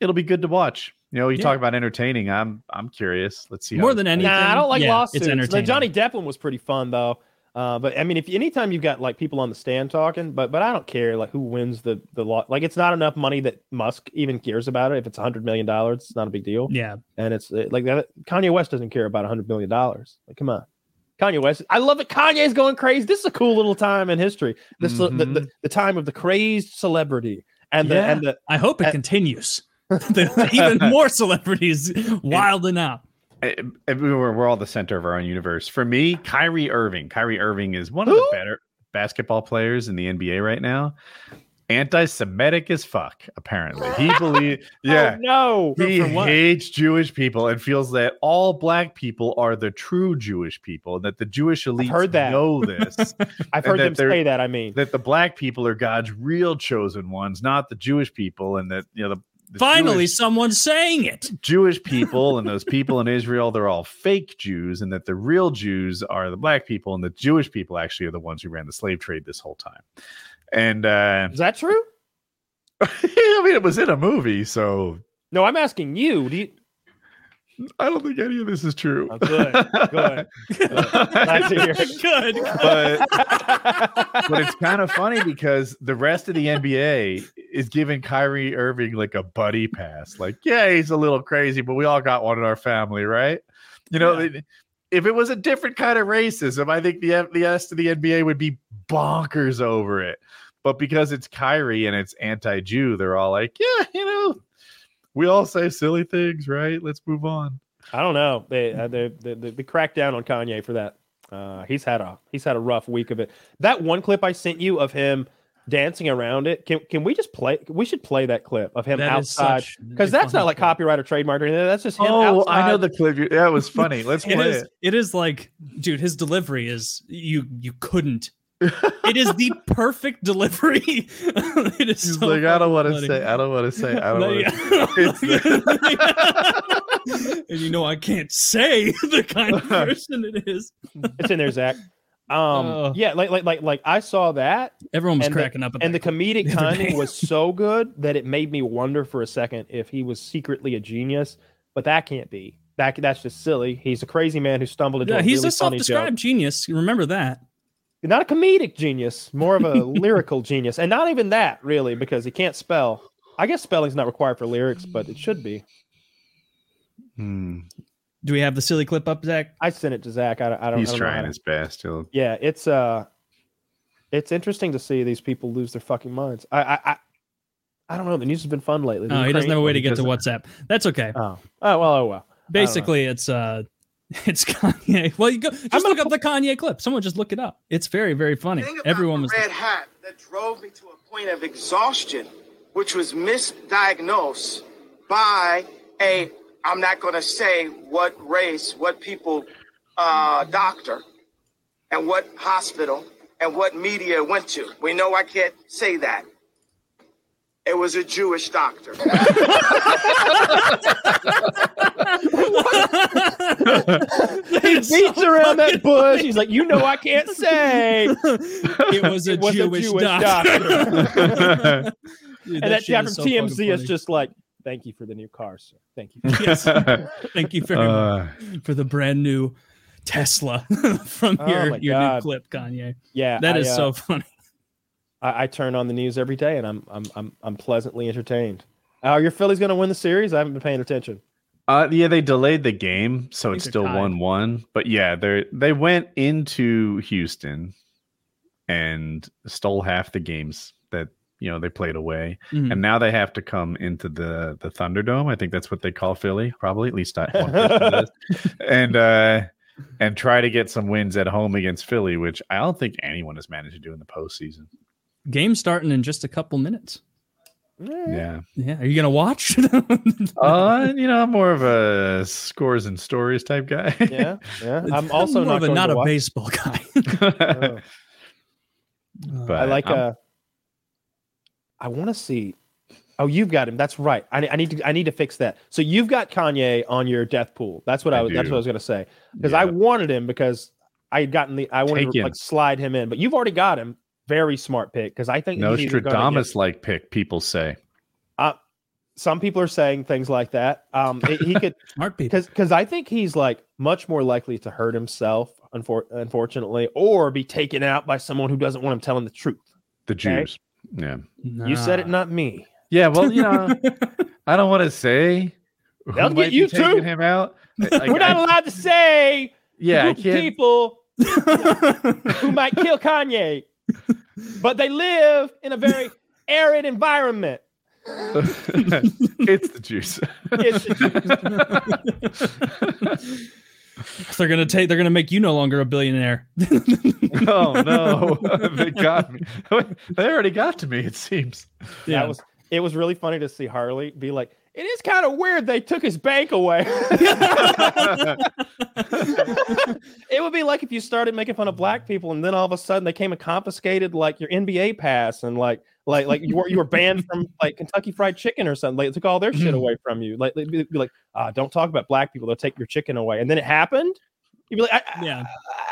Speaker 1: It'll be good to watch. You know, you
Speaker 3: Yeah.
Speaker 1: talk about entertaining. I'm I'm curious. Let's see.
Speaker 3: More
Speaker 1: this
Speaker 3: than
Speaker 1: plays.
Speaker 3: anything.
Speaker 2: Nah, I don't like
Speaker 3: yeah,
Speaker 2: lawsuits.
Speaker 3: It's
Speaker 2: The. Johnny Depp one was pretty fun though. Uh, but I mean, if anytime you've got like people on the stand talking, but but I don't care like who wins the the law. Like it's not enough money that Musk even cares about it. If it's a hundred million dollars, it's not a big deal.
Speaker 3: Yeah.
Speaker 2: And it's uh, like that. Kanye West doesn't care about a hundred million dollars. Like, come on, Kanye West. I love it. Kanye's going crazy. This is a cool little time in history. This the, the,
Speaker 1: Mhm.
Speaker 2: the time of the crazed celebrity and the and the
Speaker 3: I hope it
Speaker 2: Uh,
Speaker 3: continues. Even more celebrities wilding out.
Speaker 1: Eh, eh, we're, we're all the center of our own universe. For me, Kyrie Irving. Kyrie Irving is one of
Speaker 2: Who?
Speaker 1: the better basketball players in the NBA right now. Anti-Semitic as fuck. Apparently, he believes. Yeah,
Speaker 2: Oh, no.
Speaker 1: He hates Jewish people and feels that all black people are the true Jewish people, and that the Jewish elite
Speaker 2: heard that.
Speaker 1: know this.
Speaker 2: I've heard
Speaker 1: that
Speaker 2: them say that. I mean,
Speaker 1: that the black people are God's real chosen ones, not the Jewish people, and that you know the
Speaker 3: Finally,
Speaker 1: Jewish,
Speaker 3: someone's saying it.
Speaker 1: Jewish people and those people in Israel, they're all fake Jews, and that the real Jews are the black people, and the Jewish people actually are the ones who ran the slave trade this whole time. And uh,
Speaker 2: is that true?
Speaker 1: I mean, it was in a movie, so
Speaker 2: No, I'm asking you. Do you?
Speaker 1: I don't think any of this is true.
Speaker 2: Oh, good, good. Glad to it.
Speaker 3: Good.
Speaker 1: but but it's kind of funny because the rest of the NBA is giving Kyrie Irving like a buddy pass. Like, yeah, he's a little crazy, but we all got one in our family, right? You know,
Speaker 3: Yeah.
Speaker 1: if it was a different kind of racism, I think the the rest of the NBA would be bonkers over it. But because it's Kyrie and it's anti-Jew, they're all like, yeah, you know, we all say silly things, right? Let's move on.
Speaker 2: I don't know. They uh, they, they they they cracked down on Kanye for that. Uh, he's had a he's had a rough week of it. That one clip I sent you of him dancing around it. Can can we just play? We should play that clip of him
Speaker 3: That is
Speaker 2: outside because that's not like
Speaker 3: clip.
Speaker 2: copyright or trademark or anything. That's just him.
Speaker 1: Oh, I know the clip. You, that was funny. Let's
Speaker 3: It
Speaker 1: play
Speaker 3: is.
Speaker 1: it.
Speaker 3: It is like, dude, his delivery is you. You couldn't. It is the perfect delivery. it is.
Speaker 1: He's
Speaker 3: so
Speaker 1: like, I don't want to say, I don't want to say, I don't want to.
Speaker 3: and you know, I can't say the kind of person it is.
Speaker 2: It's in there, Zach. Um,
Speaker 3: Oh.
Speaker 2: yeah, like like like like I saw that,
Speaker 3: Everyone was
Speaker 2: And the-
Speaker 3: cracking up. At
Speaker 2: and the
Speaker 3: that.
Speaker 2: comedic
Speaker 3: the other
Speaker 2: timing was so good that it made me wonder for a second if he was secretly a genius. But that can't be. That that's just silly. He's a crazy man who stumbled into
Speaker 3: yeah,
Speaker 2: a
Speaker 3: he's
Speaker 2: really
Speaker 3: a
Speaker 2: funny joke.
Speaker 3: self-described genius. Remember that.
Speaker 2: Not a comedic genius, more of a lyrical genius, and not even that really because he can't spell. I guess spelling's not required for lyrics, but it should be.
Speaker 1: Hmm.
Speaker 3: Do we have the silly clip up, Zach?
Speaker 2: I sent it to Zach. I, don't- I don't.
Speaker 1: He's
Speaker 2: I don't
Speaker 1: trying
Speaker 2: to-
Speaker 1: his best. He'll,
Speaker 2: Yeah, it's uh, it's interesting to see these people lose their fucking minds. I I I, I don't know. The news has been fun lately. The
Speaker 3: Oh, he doesn't
Speaker 2: Ukraine-
Speaker 3: have a way to get to WhatsApp. That's okay.
Speaker 2: Oh, oh well, oh well.
Speaker 3: Basically, it's uh, it's Kanye. Well, you go just
Speaker 2: I'm
Speaker 3: look
Speaker 2: gonna
Speaker 3: up the Kanye clip. Someone just look it up. It's very, very funny.
Speaker 4: thing
Speaker 3: Everyone
Speaker 4: the
Speaker 3: was.
Speaker 4: red hat that drove me to a point of exhaustion, which was misdiagnosed by a I'm not going to say what race, what people, uh, doctor, and what hospital and what media went to. We know I can't say that. It was a Jewish doctor.
Speaker 2: He beats around that bush. He's like, you know, I can't say.
Speaker 3: it was a
Speaker 2: It was a
Speaker 3: Jewish,
Speaker 2: Jewish
Speaker 3: doctor. Dude,
Speaker 2: and that
Speaker 3: shit
Speaker 2: guy from
Speaker 3: so
Speaker 2: TMZ is just like, thank you for the new car, sir. Thank you.
Speaker 3: Yes. Thank you very much
Speaker 1: uh,
Speaker 3: for the brand new Tesla from
Speaker 2: Oh
Speaker 3: your your new clip, Kanye.
Speaker 2: Yeah,
Speaker 3: That
Speaker 2: I,
Speaker 3: is
Speaker 2: uh,
Speaker 3: so funny.
Speaker 2: I, I turn on the news every day, and I'm I'm I'm I'm pleasantly entertained. Are your Phillies going to win the series? I haven't been paying attention.
Speaker 1: Uh, yeah, they delayed the game, so it's still one one. But yeah, they they went into Houston and stole half the games that you know they played away,
Speaker 3: Mhm.
Speaker 1: and now they have to come into the the Thunderdome. I think that's what they call Philly, probably at least I, one and uh and try to get some wins at home against Philly, which I don't think anyone has managed to do in the postseason.
Speaker 3: Game starting in just a couple minutes.
Speaker 1: Yeah.
Speaker 3: Yeah, are you gonna watch?
Speaker 1: Uh, you know, I'm more of a scores and stories type guy.
Speaker 2: Yeah, yeah. I'm also
Speaker 3: More
Speaker 2: not
Speaker 3: of a, not a
Speaker 2: watch.
Speaker 3: baseball guy.
Speaker 2: Oh.
Speaker 1: but
Speaker 2: I like
Speaker 1: I'm-
Speaker 2: uh I want to see. Oh, you've got him. That's right. I, I need to. I need to fix that. So you've got Kanye on your death pool. That's what I,
Speaker 1: I
Speaker 2: was. That's what I was going to say. Because I wanted him because I had gotten the. I wanted
Speaker 1: Take
Speaker 2: to
Speaker 1: him.
Speaker 2: like slide him in, but you've already got him. Very smart pick because I think he's either
Speaker 1: Nostradamus like pick, people say.
Speaker 2: Some people are saying things like that. Um, it- he could
Speaker 3: Smart people.
Speaker 2: because because I think he's like much more likely to hurt himself unfor- unfortunately, or be taken out by someone who doesn't want him telling the truth.
Speaker 1: The Jews. Yeah.
Speaker 2: You said it, not me.
Speaker 1: Yeah. Well, you know, I don't want to say. who
Speaker 2: They'll get
Speaker 1: might be
Speaker 2: you
Speaker 1: taking
Speaker 2: too.
Speaker 1: him out. Like,
Speaker 2: We're not
Speaker 1: I-
Speaker 2: allowed to say
Speaker 1: yeah, I
Speaker 2: group of
Speaker 1: can't.
Speaker 2: people who might kill Kanye, but they live in a very arid environment.
Speaker 1: it's the juice.
Speaker 2: It's
Speaker 3: they're gonna take. They're gonna make you no longer a billionaire.
Speaker 1: oh no, they got me. They already got to me. It seems.
Speaker 3: Yeah.
Speaker 2: That was it was really funny to see Harley be like, it is kind of weird they took his bank away. it would be like if you started making fun of black people and then all of a sudden they came and confiscated like your NBA pass and like like like you were you were banned from like Kentucky Fried Chicken or something. Like they took all their shit mm-hmm. away from you. Like they'd be, be like, ah, don't talk about black people. They'll take your chicken away. And then it happened. You'd be like, I,
Speaker 3: Yeah. Ah.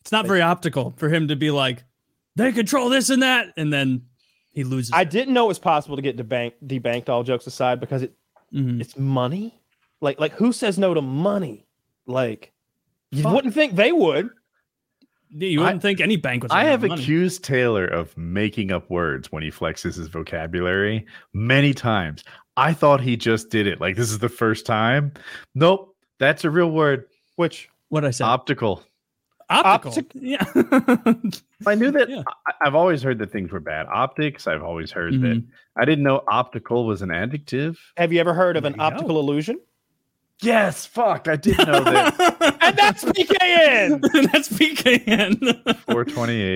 Speaker 3: It's not very optical for him to be like, they control this and that, and then he loses.
Speaker 2: I didn't know it was possible to get debank, debanked. All jokes aside, because it
Speaker 3: Mhm.
Speaker 2: it's money. Like like who says no to money? Like you
Speaker 3: Fuck.
Speaker 2: wouldn't think they would.
Speaker 3: Yeah, you wouldn't think any bank was.
Speaker 1: I have
Speaker 3: money.
Speaker 1: accused Taylor of making up words when he flexes his vocabulary many times. I thought he just did it. Like this is the first time. Nope, that's a real word.
Speaker 2: Which
Speaker 3: What I said.
Speaker 1: Optical.
Speaker 3: Optical.
Speaker 2: optic-
Speaker 3: Yeah.
Speaker 1: I knew that.
Speaker 3: Yeah.
Speaker 1: I, I've always heard that things were bad. Optics. I've always heard
Speaker 3: Mhm.
Speaker 1: that. I didn't know optical was an adjective.
Speaker 2: have you ever heard of an
Speaker 3: you go.
Speaker 2: optical illusion?
Speaker 1: Yes. Fuck. I did know that.
Speaker 2: And that's PKN.
Speaker 3: That's PKN.
Speaker 1: 428.